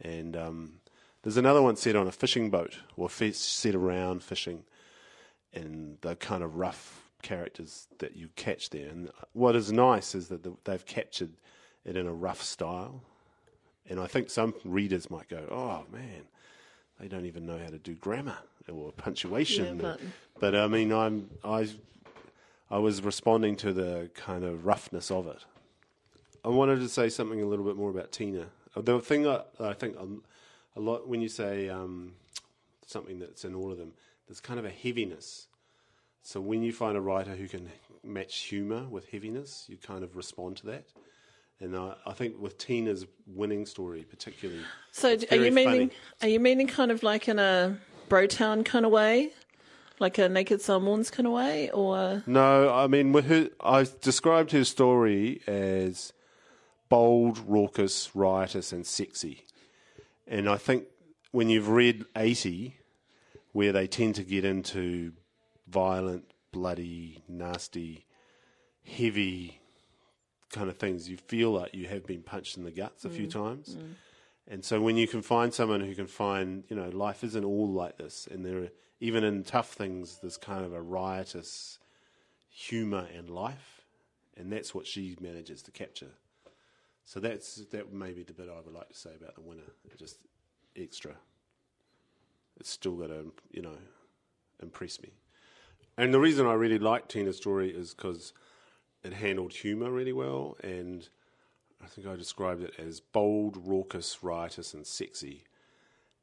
And um, there's another one set on a fishing boat, or f- set around fishing, and the kind of rough characters that you catch there. And what is nice is that the, they've captured it in a rough style. And I think some readers might go, "Oh man, they don't even know how to do grammar or punctuation." Yeah, but- but I mean, I'm I I was responding to the kind of roughness of it. I wanted to say something a little bit more about Tina. Uh, The thing that I think a lot when you say um, something that's in all of them, there's kind of a heaviness. So when you find a writer who can match humour with heaviness, you kind of respond to that. And I, I think with Tina's winning story, particularly, So, are you meaning? funny. Are you meaning kind of like in a Brotown kind of way, like a Naked Samoans kind of way, or No, I mean, with her, I described her story as bold, raucous, riotous, and sexy. And I think when you've read 80, where they tend to get into violent, bloody, nasty, heavy kind of things, you feel like you have been punched in the guts a few mm. times. Mm. And so when you can find someone who can find, you know, life isn't all like this, and there, are, even in tough things, there's kind of a riotous humour and life, and that's what she manages to capture. So that's that may be the bit I would like to say about the winner. Just extra. It's still got to, you know, impress me. And the reason I really like Tina's story is because it handled humour really well, and I think I described it as bold, raucous, riotous, and sexy.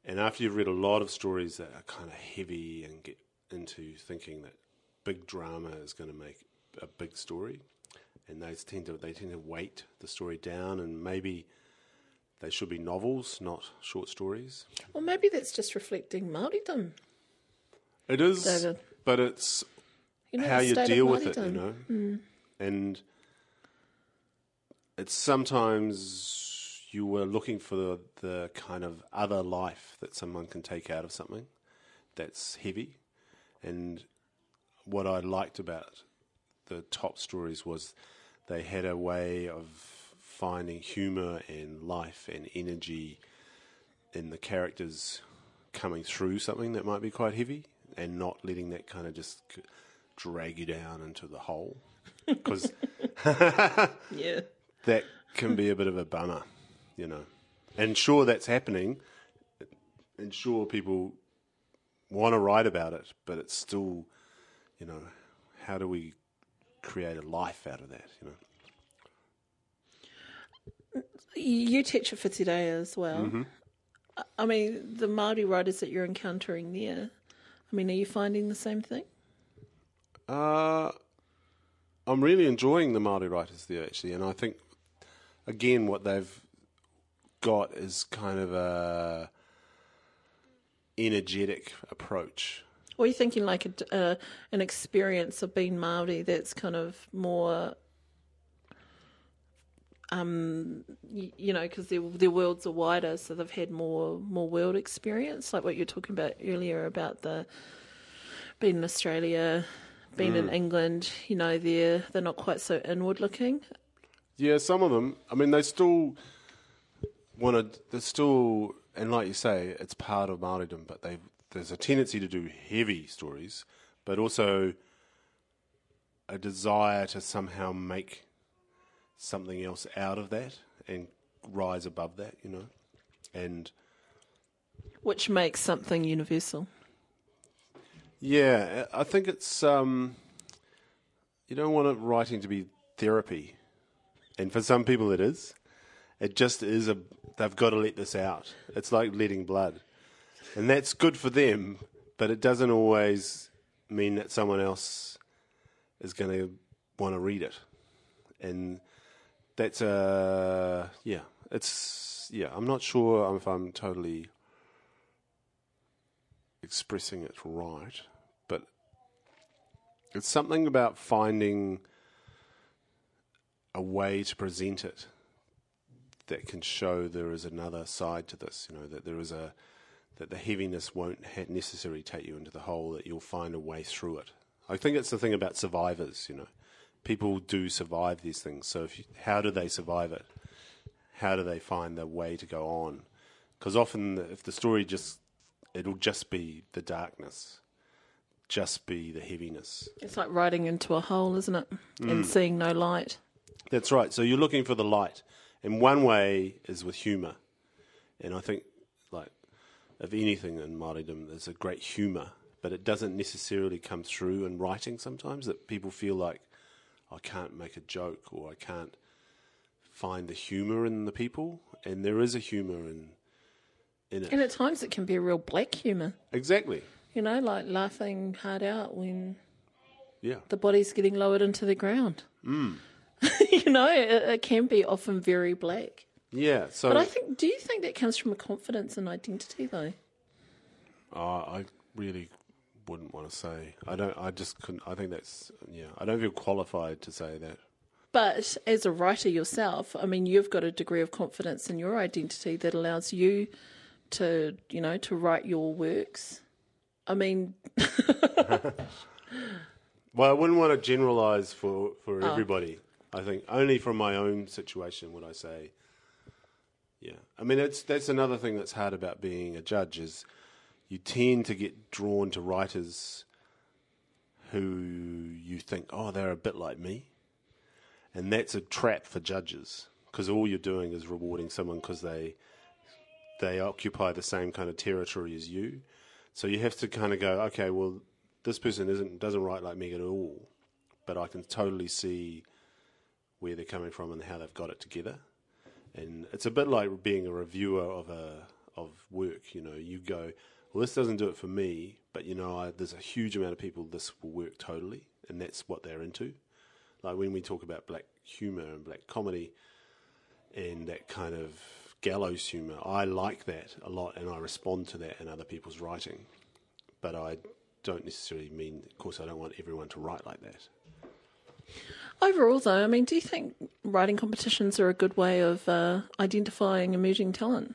And after you've read a lot of stories that are kind of heavy and get into thinking that big drama is going to make a big story, and they tend to they tend to weight the story down, and maybe they should be novels, not short stories. or maybe that's just reflecting Maoridom. It is, David. but it's You know, how you deal with it, you know. Mm. And it's sometimes you were looking for the, the kind of other life that someone can take out of something that's heavy. And what I liked about the top stories was they had a way of finding humor and life and energy in the characters coming through something that might be quite heavy and not letting that kind of just drag you down into the hole because Yeah. that can be a bit of a bummer, you know. And sure, that's happening, and sure, people want to write about it, but it's still, you know, how do we create a life out of that, you know? You teach at Whitireia as well. Mm-hmm. I- I mean, the Maori writers that you're encountering there. I mean, are you finding the same thing? Uh, I'm really enjoying the Maori writers there actually, and I think again what they've got is kind of a energetic approach. Or are you thinking like a, uh, an experience of being Maori that's kind of more, um, you, you know, because their their worlds are wider, so they've had more more world experience, like what you're talking about earlier about the being in Australia, being in mm. England. You know, they're they're not quite so inward looking. Yeah, some of them. I mean, they still want to. They're still, and like you say, it's part of Maoridom, but they there's a tendency to do heavy stories, but also a desire to somehow make something else out of that and rise above that, you know. And Which makes something universal. Yeah, I think it's um, you don't want it writing to be therapy, and for some people it is. It just is a. They've got to let this out. It's like letting blood, and that's good for them. But it doesn't always mean that someone else is going to want to read it, and that's a yeah. It's yeah. I'm not sure if I'm totally expressing it right, it's something about finding a way to present it that can show there is another side to this. You know that there is a that the heaviness won't ha- necessarily take you into the hole. That you'll find a way through it. I think it's the thing about survivors. You know, people do survive these things. So you, how do they survive it? How do they find the way to go on? Because often, if the story just it'll just be the darkness, just be the heaviness. It's like riding into a hole, isn't it? Mm. And seeing no light. That's right. So you're looking for the light, and one way is with humour, and I think like if anything in Māoridom, there's a great humour, but it doesn't necessarily come through in writing. Sometimes that people feel like I can't make a joke or I can't find the humour in the people, and there is a humour in in it. And at times it can be a real black humour. exactly. You know, like laughing hard out when Yeah. the body's getting lowered into the ground. you know, it, it can be often very black. Yeah. So But I think, do you think that comes from a confidence and identity, though? Uh, I really wouldn't want to say. I don't. I just couldn't. I think that's yeah. I don't feel qualified to say that. But as a writer yourself, I mean, you've got a degree of confidence in your identity that allows you to, you know, to write your works. I mean, Well, I wouldn't want to generalize for for oh. everybody. I think only from my own situation would I say. Yeah, I mean it's that's another thing that's hard about being a judge is you tend to get drawn to writers who you think, oh, they're a bit like me, and that's a trap for judges because all you're doing is rewarding someone because they they occupy the same kind of territory as you. So you have to kind of go, okay, well, this person isn't doesn't write like me at all, but I can totally see where they're coming from and how they've got it together. And it's a bit like being a reviewer of a of work. You know, you go, well, this doesn't do it for me, but you know, I, there's a huge amount of people this will work totally, and that's what they're into. Like when we talk about black humor and black comedy, and that kind of gallows humor, I like that a lot, and I respond to that in other people's writing. But I don't necessarily mean, of course, I don't want everyone to write like that. overall, though, I mean, do you think writing competitions are a good way of uh, identifying emerging talent?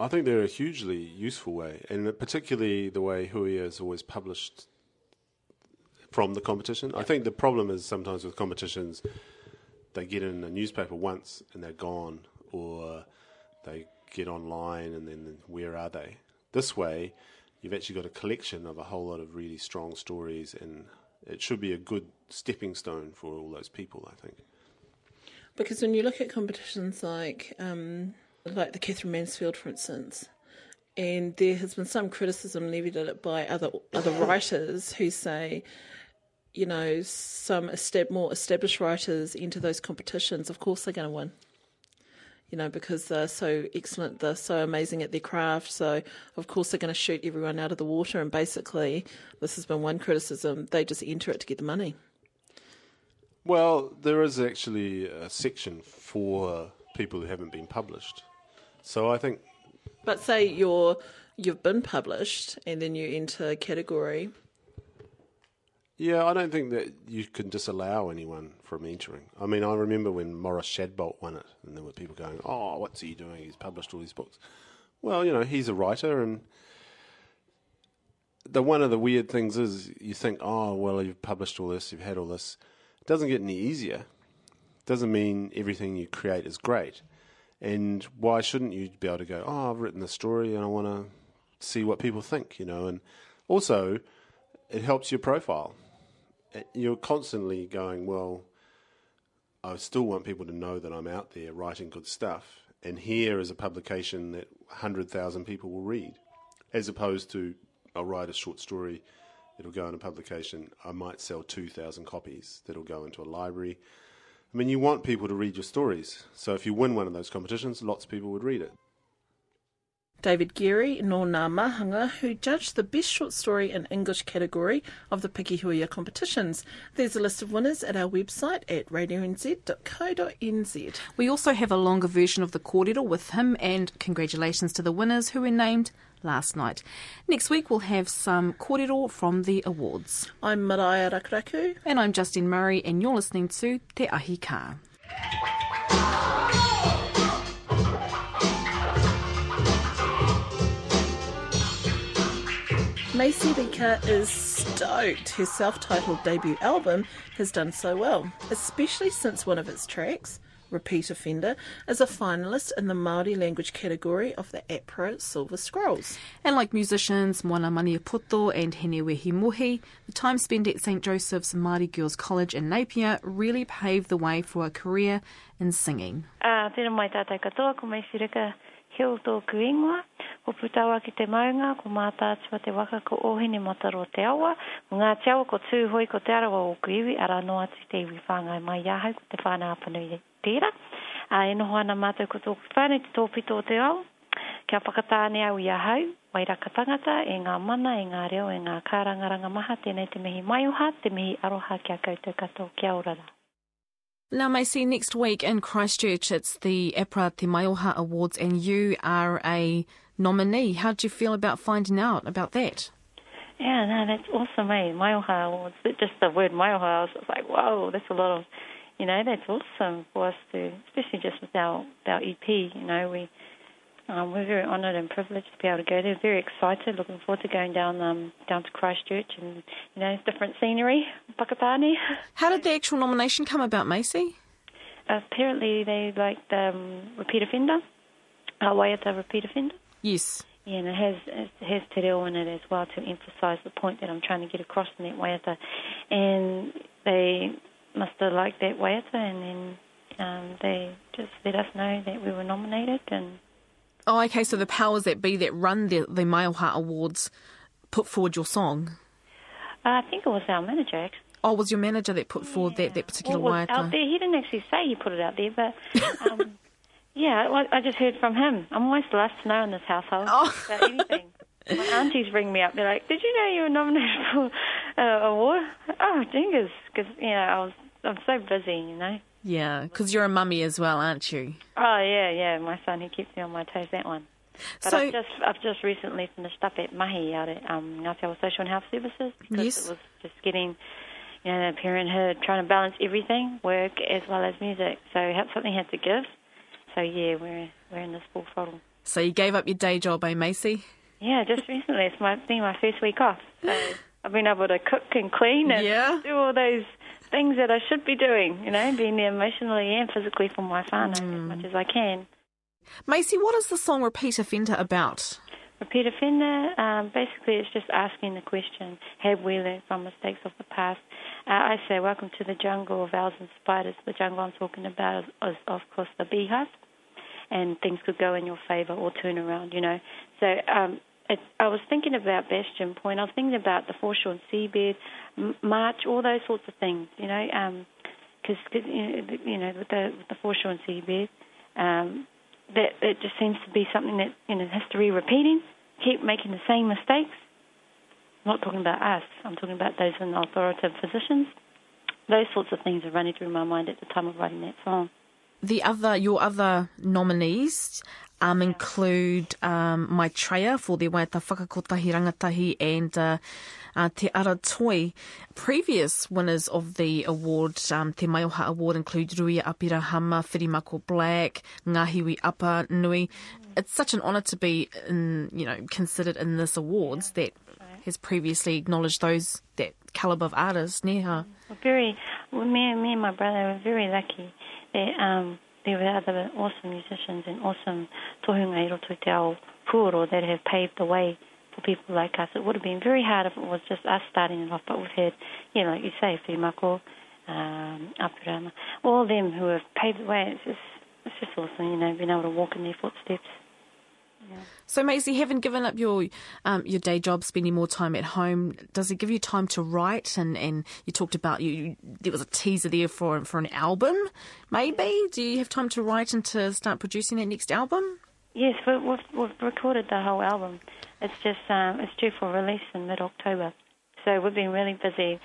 I think they're a hugely useful way, and particularly the way Huia is always published from the competition. I think the problem is sometimes with competitions, they get in a newspaper once and they're gone, or they get online and then where are they? This way, you've actually got a collection of a whole lot of really strong stories, and it should be a good stepping stone for all those people, I think. Because when you look at competitions like um, like the Katherine Mansfield, for instance, and there has been some criticism levied at it by other other writers who say, you know, some more established writers into those competitions. Of course, they're going to win. You know, because they're so excellent, they're so amazing at their craft. So, of course, they're going to shoot everyone out of the water. And basically, this has been one criticism: they just enter it to get the money. Well, there is actually a section for people who haven't been published. So I think, But say you're you've been published and then you enter a category. Yeah, I don't think that you can disallow anyone from entering. I mean, I remember when Maurice Shadbolt won it, and there were people going, "Oh, what's he doing? He's published all these books." Well, you know, he's a writer, and the one of the weird things is you think, "Oh, well, you've published all this, you've had all this." It doesn't get any easier. It Doesn't mean everything you create is great. And why shouldn't you be able to go, "Oh, I've written the story, and I want to see what people think, you know, and also it helps your profile. You're constantly going, well, I still want people to know that I'm out there writing good stuff, and here is a publication that 100,000 people will read, as opposed to I'll write a short story, it'll go in a publication, I might sell 2,000 copies that'll go into a library. I mean, you want people to read your stories, so if you win one of those competitions, lots of people would read it. David Geary nor Ngā Mahanga, who judged the Best Short Story in English category of the Pikihuia competitions. There's a list of winners at our website at radionz.co.nz. We also have a longer version of the kōrero with him, and congratulations to the winners who were named last night. Next week, we'll have some kōrero from the awards. I'm Maraea Rakuraku. And I'm Justine Murray, and you're listening to Te Ahi Kaa. Maisey Rika is stoked her self titled debut album has done so well, especially since one of its tracks, Repeat Offender, is a finalist in the Māori language category of the APRA Silver Scrolls. And like musicians Moana Maniapoto and Hinewehi Mohi, the time spent at St Joseph's Māori Girls College in Napier really paved the way for a career in singing. Uh, tēnā mai tātai katoa, ko mai sirika o tōku ingoa. Ko putaua ki te maunga, ko mātātua te waka ko ohine mataro te awa. Ko ngā te awa ko tūhoi ko te arawa o kuiwi, ara no atu te iwi whāngai mai iahau ko te whānau apanu i tērā. A e noho ana mātou ko tōku whānau te tōpito o te au, Kia whakatāne au iahau, wairaka tangata, e ngā mana, e ngā reo, e ngā kārangaranga maha, tēnei te mihi maiuha, te mihi aroha kia koutou katoa, kia ora. Now, Maisey, next week in Christchurch, it's the APRA Te Maioha Awards, and you are a nominee. How did you feel about finding out about that? Yeah, no, that's awesome, eh? Maioha Awards. Just the word Maioha, I was like, whoa, that's a lot of, you know, that's awesome for us to, especially just with our, our EP, you know, we, um, we're very honoured and privileged to be able to go there. Very excited, looking forward to going down um, down to Christchurch and, you know, different scenery, Pakatani. How did the actual nomination come about, Maisey? Apparently they like the um, repeat offender, uh, Waiata repeat offender. Yes. Yeah, and it has it has te reo in it as well to emphasise the point that I'm trying to get across in that waiata. And they must have liked that waiata, and then um, they just let us know that we were nominated. And Oh, okay, so the powers that be that run the, the Maioha Awards put forward your song. uh, I think it was our manager actually. Oh, was your manager that put forward that, that particular Well, it was out there. He didn't actually say he put it out there, but um, yeah, well, I just heard from him. I'm always the last to know in this household Oh. about anything. My aunties ring me up. They're like, "Did you know you were nominated for uh, award?" Oh, jingers, because you know I was I'm so busy, you know. Yeah, because you're a mummy as well, aren't you? Oh yeah, yeah. My son, he keeps me on my toes. That one. But So- I've just I've just recently finished up at Mahi out at um, Ngāti Social and Health Services because Yes. it was just getting, you know, parenthood, trying to balance everything, work as well as music. So had- something had to give. So yeah, we're we're in this full throttle. So you gave up your day job, eh, Maisey? Yeah, just recently. It's my been my first week off. So I've been able to cook and clean and Yeah. do all those things that I should be doing. You know, being there emotionally and physically for my whānau as much as I can. Maisey, what is the song Repeat Offender about? Repeat offender, um, basically it's just asking the question, have we learned from mistakes of the past? Uh, I say, welcome to the jungle of owls and spiders. The jungle I'm talking about is, is of course, the beehive. And things could go in your favour or turn around, you know. So um, it, I was thinking about Bastion Point. I was thinking about the foreshore and seabed, March, all those sorts of things, you know. Because, you know, you know, with the, with the foreshore and seabed, um, that that just seems to be something that you know history repeating, keep making the same mistakes. I'm not talking about us. I'm talking about those in authoritative positions. Those sorts of things are running through my mind at the time of writing that song. The other, your other nominees um, include um, Maitreya for the Waiata Whakakotahi Rangatahi and uh, uh, Te Ara Toi. Previous winners of the award, um, Te Maioha Award, include Ruia Aperahama, Whirimako Black, Ngahiwi Apanui. It's such an honour to be, in, you know, considered in this awards that has previously acknowledged those that calibre of artists. Neha. Very, well, me, me and my brother were very lucky that um, there were other awesome musicians and awesome tohunga i puoro that have paved the way for people like us. It would have been very hard if it was just us starting it off, but we've had, you know, like you say, Whimako, um, Apurama, all them who have paved the way. It's just, it's just awesome, you know, being able to walk in their footsteps. So, Maisey, having given up your um, your day job, spending more time at home, does it give you time to write? And, and you talked about you, you there was a teaser there for for an album, maybe. Do you have time to write and to start producing that next album? Yes, we, we've, we've recorded the whole album. It's just um, it's due for release in mid October, so we've been really busy.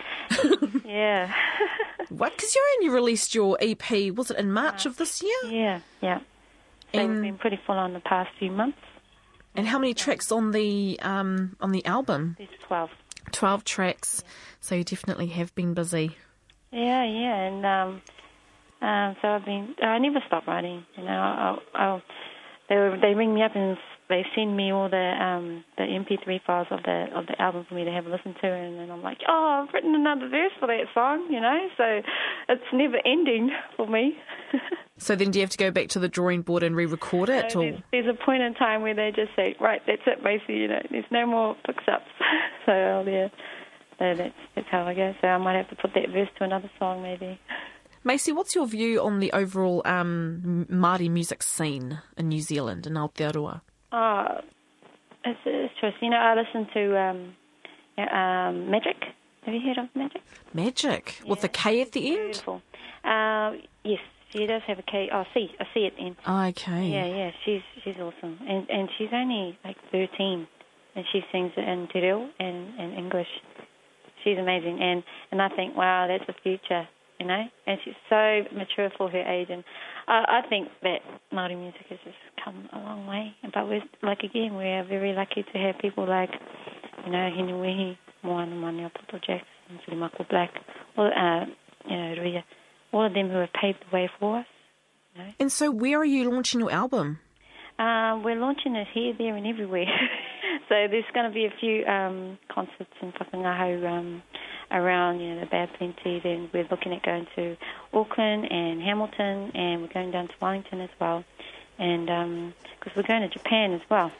yeah, What? Because you only released your EP, was it in March of this year? yeah, yeah. So And- we've been pretty full on the past few months. And how many tracks on the um, on the album? There's twelve. Twelve tracks. So you definitely have been busy. Yeah, yeah, and um, um, so I've been. I never stop writing. You know, I'll, I'll they they ring me up and they send me all the um the MP3 files of the of the album for me to have a listen to, and then I'm like, oh, I've written another verse for that song. You know, so it's never ending for me. So then, do you have to go back to the drawing board and re-record it? So Or there's, there's a point in time where they just say, right, that's it, basically. You know, there's no more fix-ups. so oh, yeah, so that's that's how I go. So I might have to put that verse to another song, maybe. Maisey, what's your view on the overall um, Māori music scene in New Zealand and Aotearoa? Oh, it's, it's know, I listen to um, yeah, um, Majic. Have you heard of Majic? Majic with the K at the end. Beautiful. Uh, yes, she does have a K. Oh, C, a C at the end. Okay. Yeah, yeah, she's she's awesome, and and she's only like thirteen, and she sings in Te Reo and and English. She's amazing, and and I think wow, that's the future, you know. And she's so mature for her age, and I, I think that Maori music has just come a long way. But we're like again, we are very lucky to have people like, you know, Hinewehi, Moana Mania, Papa Jackson, Whirimako Black, all uh, you know, Ria, all of them who have paved the way for us. And so, where are you launching your album? Uh, we're launching it here, there, and everywhere. so there's going to be a few um, concerts in Whakangaho um, around, you know, the Bay of Plenty. Then we're looking at going to Auckland and Hamilton, and we're going down to Wellington as well. And because we're going to Japan as well.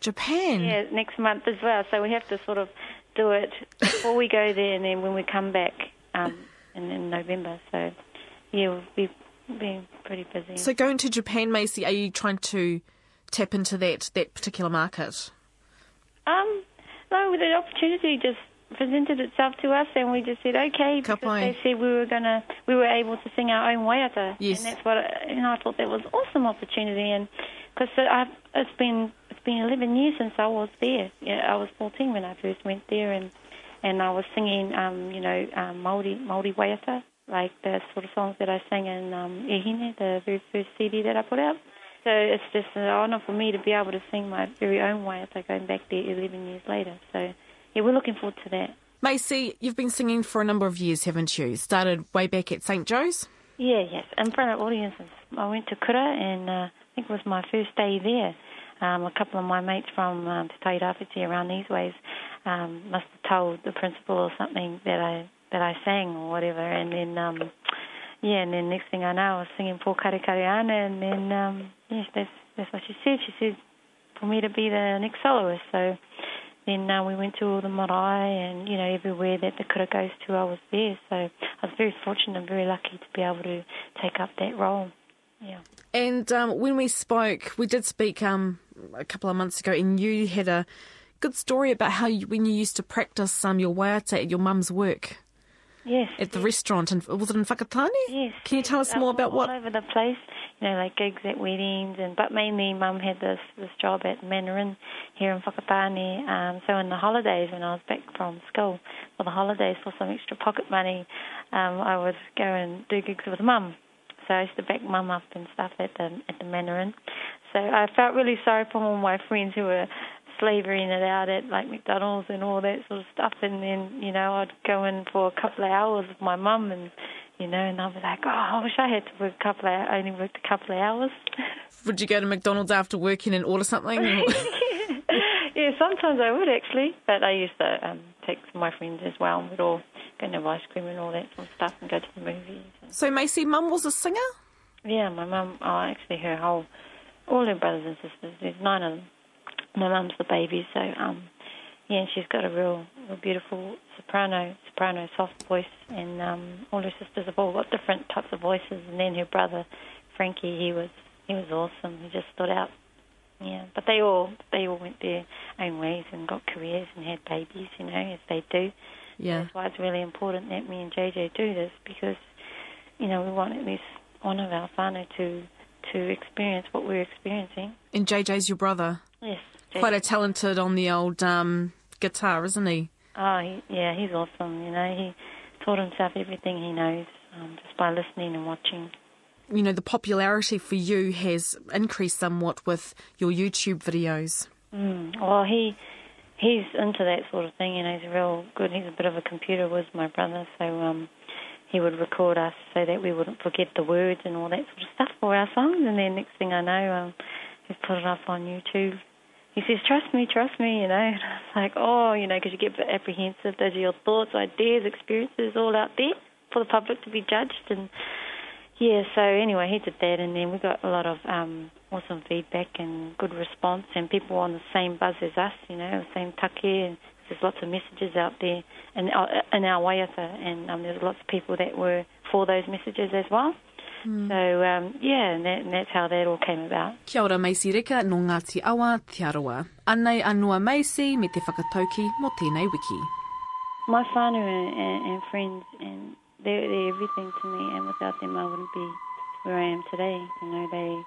Japan. Yeah, next month as well. So we have to sort of do it before we go there, and then when we come back um, in, in November. So yeah, we'll be being pretty busy. So, going to Japan, Maisey, are you trying to tap into that that particular market? Um, no, the opportunity just presented itself to us, and we just said okay because Ka pai. they said we were gonna, we were able to sing our own waiata, Yes. and that's what, you know, I thought that was awesome opportunity, and because it's been it's been 11 years since I was there. Yeah, I was 14 when I first went there, and and I was singing, um, you know, um, Maori Maori waiata, like the sort of songs that I sang in um, Wahine, the very first CD that I put out. So it's just an honour for me to be able to sing my very own waiata going back there 11 years later. So yeah, we're looking forward to that. Maisey, you've been singing for a number of years, haven't you? Started way back at St Joe's. Yeah, yes, in front of audiences. I went to Kura, and uh, I think it was my first day there. Um, a couple of my mates from um, Te Tairāwhiti around these ways um, must have told the principal or something that I that I sang or whatever, and then um, yeah, and then next thing I know, I was singing for Kare and then um, yes, that's that's what she said. She said for me to be the next soloist. So then uh, we went to all the marae and you know everywhere that the kura goes to, I was there. So I was very fortunate and very lucky to be able to take up that role. Yeah. And um, when we spoke, we did speak um, a couple of months ago, and you had a good story about how you, when you used to practice um, your waiata at your mum's work Yes. at the restaurant, and was it in Whakatane? Yes. Can you tell us more about all, what? all over the place? You know, like gigs at weddings, and but mainly Mum had this this job at Mandarin here in Whakatane. Um, so in the holidays, when I was back from school for the holidays for some extra pocket money, um, I would go and do gigs with Mum. So I used to back Mum up and stuff at the at the Mandarin. So I felt really sorry for all my friends who were slavering it out at like McDonald's and all that sort of stuff. And then, you know, I'd go in for a couple of hours with my mum and, you know, and I'd be like, oh, I wish I had to work a couple of, I only worked a couple of hours. Would you go to McDonald's after working and order something? yeah, sometimes I would actually, but I used to um, take my friends as well and we'd all go and have ice cream and all that sort of stuff and go to the movies. so, Maisey, mum was a singer? Yeah, my mum, oh, actually her whole, all her brothers and sisters, there's nine of them. my mum's the baby, so um, yeah, and she's got a real, real beautiful soprano, soprano soft voice, and um, all her sisters have all got different types of voices, and then her brother Frankie, he was he was awesome. He just stood out. Yeah, but they all they all went their own ways and got careers and had babies, you know, as they do. Yeah. That's why it's really important that me and JJ do this because, you know, we want at least one of our whānau to to experience what we're experiencing. And JJ's your brother. Yes. Quite a talented on the old um, guitar, isn't he? Oh, he, yeah, he's awesome. You know, he taught himself everything he knows um, just by listening and watching. You know, the popularity for you has increased somewhat with your YouTube videos. Mm. Well, he he's into that sort of thing. You know, he's real good. He's a bit of a computer whiz, my brother. So um, he would record us so that we wouldn't forget the words and all that sort of stuff for our songs. And then next thing I know, um, he's put it up on YouTube. He says, "Trust me, trust me," you know. Like, "Oh, you know," because you get apprehensive. Those are your thoughts, ideas, experiences, all out there for the public to be judged. And yeah, so anyway, he did that, and then we got a lot of um, awesome feedback and good response, and people on the same buzz as us, you know, the same take. And there's lots of messages out there, and uh, in our waiata, and um, there's lots of people that were for those messages as well. Hmm. So um, yeah, and, that, and that's how that all came about. Kia ora Macy Rika no Ngāti Awa Te Aroa. Anei anua Macy me te whakatauki mo tēnei wiki. My whānau and, and, and friends, and they're, they're everything to me, and without them I wouldn't be where I am today. You know, they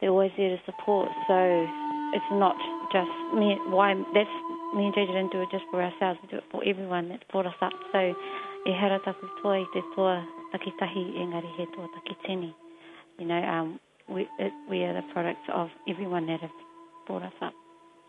they're always there to support. So it's not just me. Why that's me and JJ didn't do it just for ourselves. We do it for everyone that's brought us up. So e hara taku toa i te toa takitahi engari he toa takitini. You know, um, we it, we are the products of everyone that have brought us up,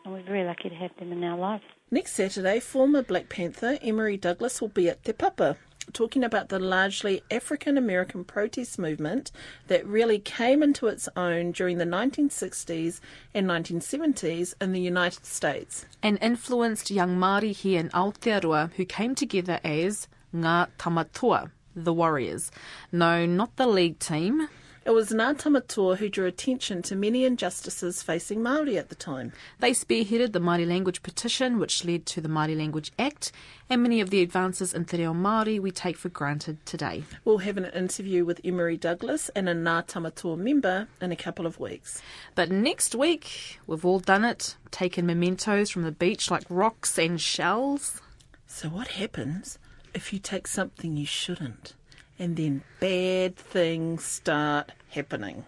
and we're very lucky to have them in our lives. Next Saturday, former Black Panther Emory Douglas will be at Te Papa talking about the largely African American protest movement that really came into its own during the 1960s and 1970s in the United States. and influenced young Māori here in Aotearoa who came together as Ngā Tamatoa, the Warriors. No, not the league team. It was Ngā who drew attention to many injustices facing Māori at the time. They spearheaded the Māori Language Petition, which led to the Māori Language Act, and many of the advances in Te Reo Māori we take for granted today. We'll have an interview with Emory Douglas and a Ngā member in a couple of weeks. But next week, we've all done it, taken mementos from the beach like rocks and shells. So, what happens if you take something you shouldn't and then bad things start happening?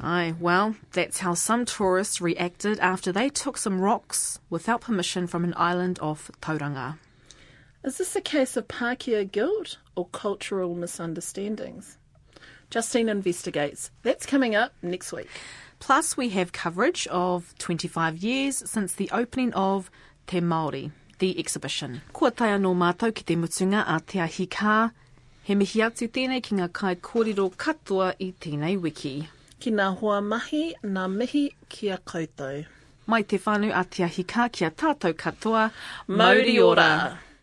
Aye, well, that's how some tourists reacted after they took some rocks without permission from an island off Tauranga. Is this a case of Pākehā guilt or cultural misunderstandings? Justine investigates. That's coming up next week. Plus, we have coverage of 25 years since the opening of Te Māori, the exhibition. Kua taia no mātou ki te mutunga a te ahi kā. He mihi atu tēnei ki ngā kai kōrero katoa i tēnei wiki. Ki ngā hoa mahi, ngā mihi kia koutou. Mai te whānau a te ahi kā ki a tātou katoa, Mauri ora.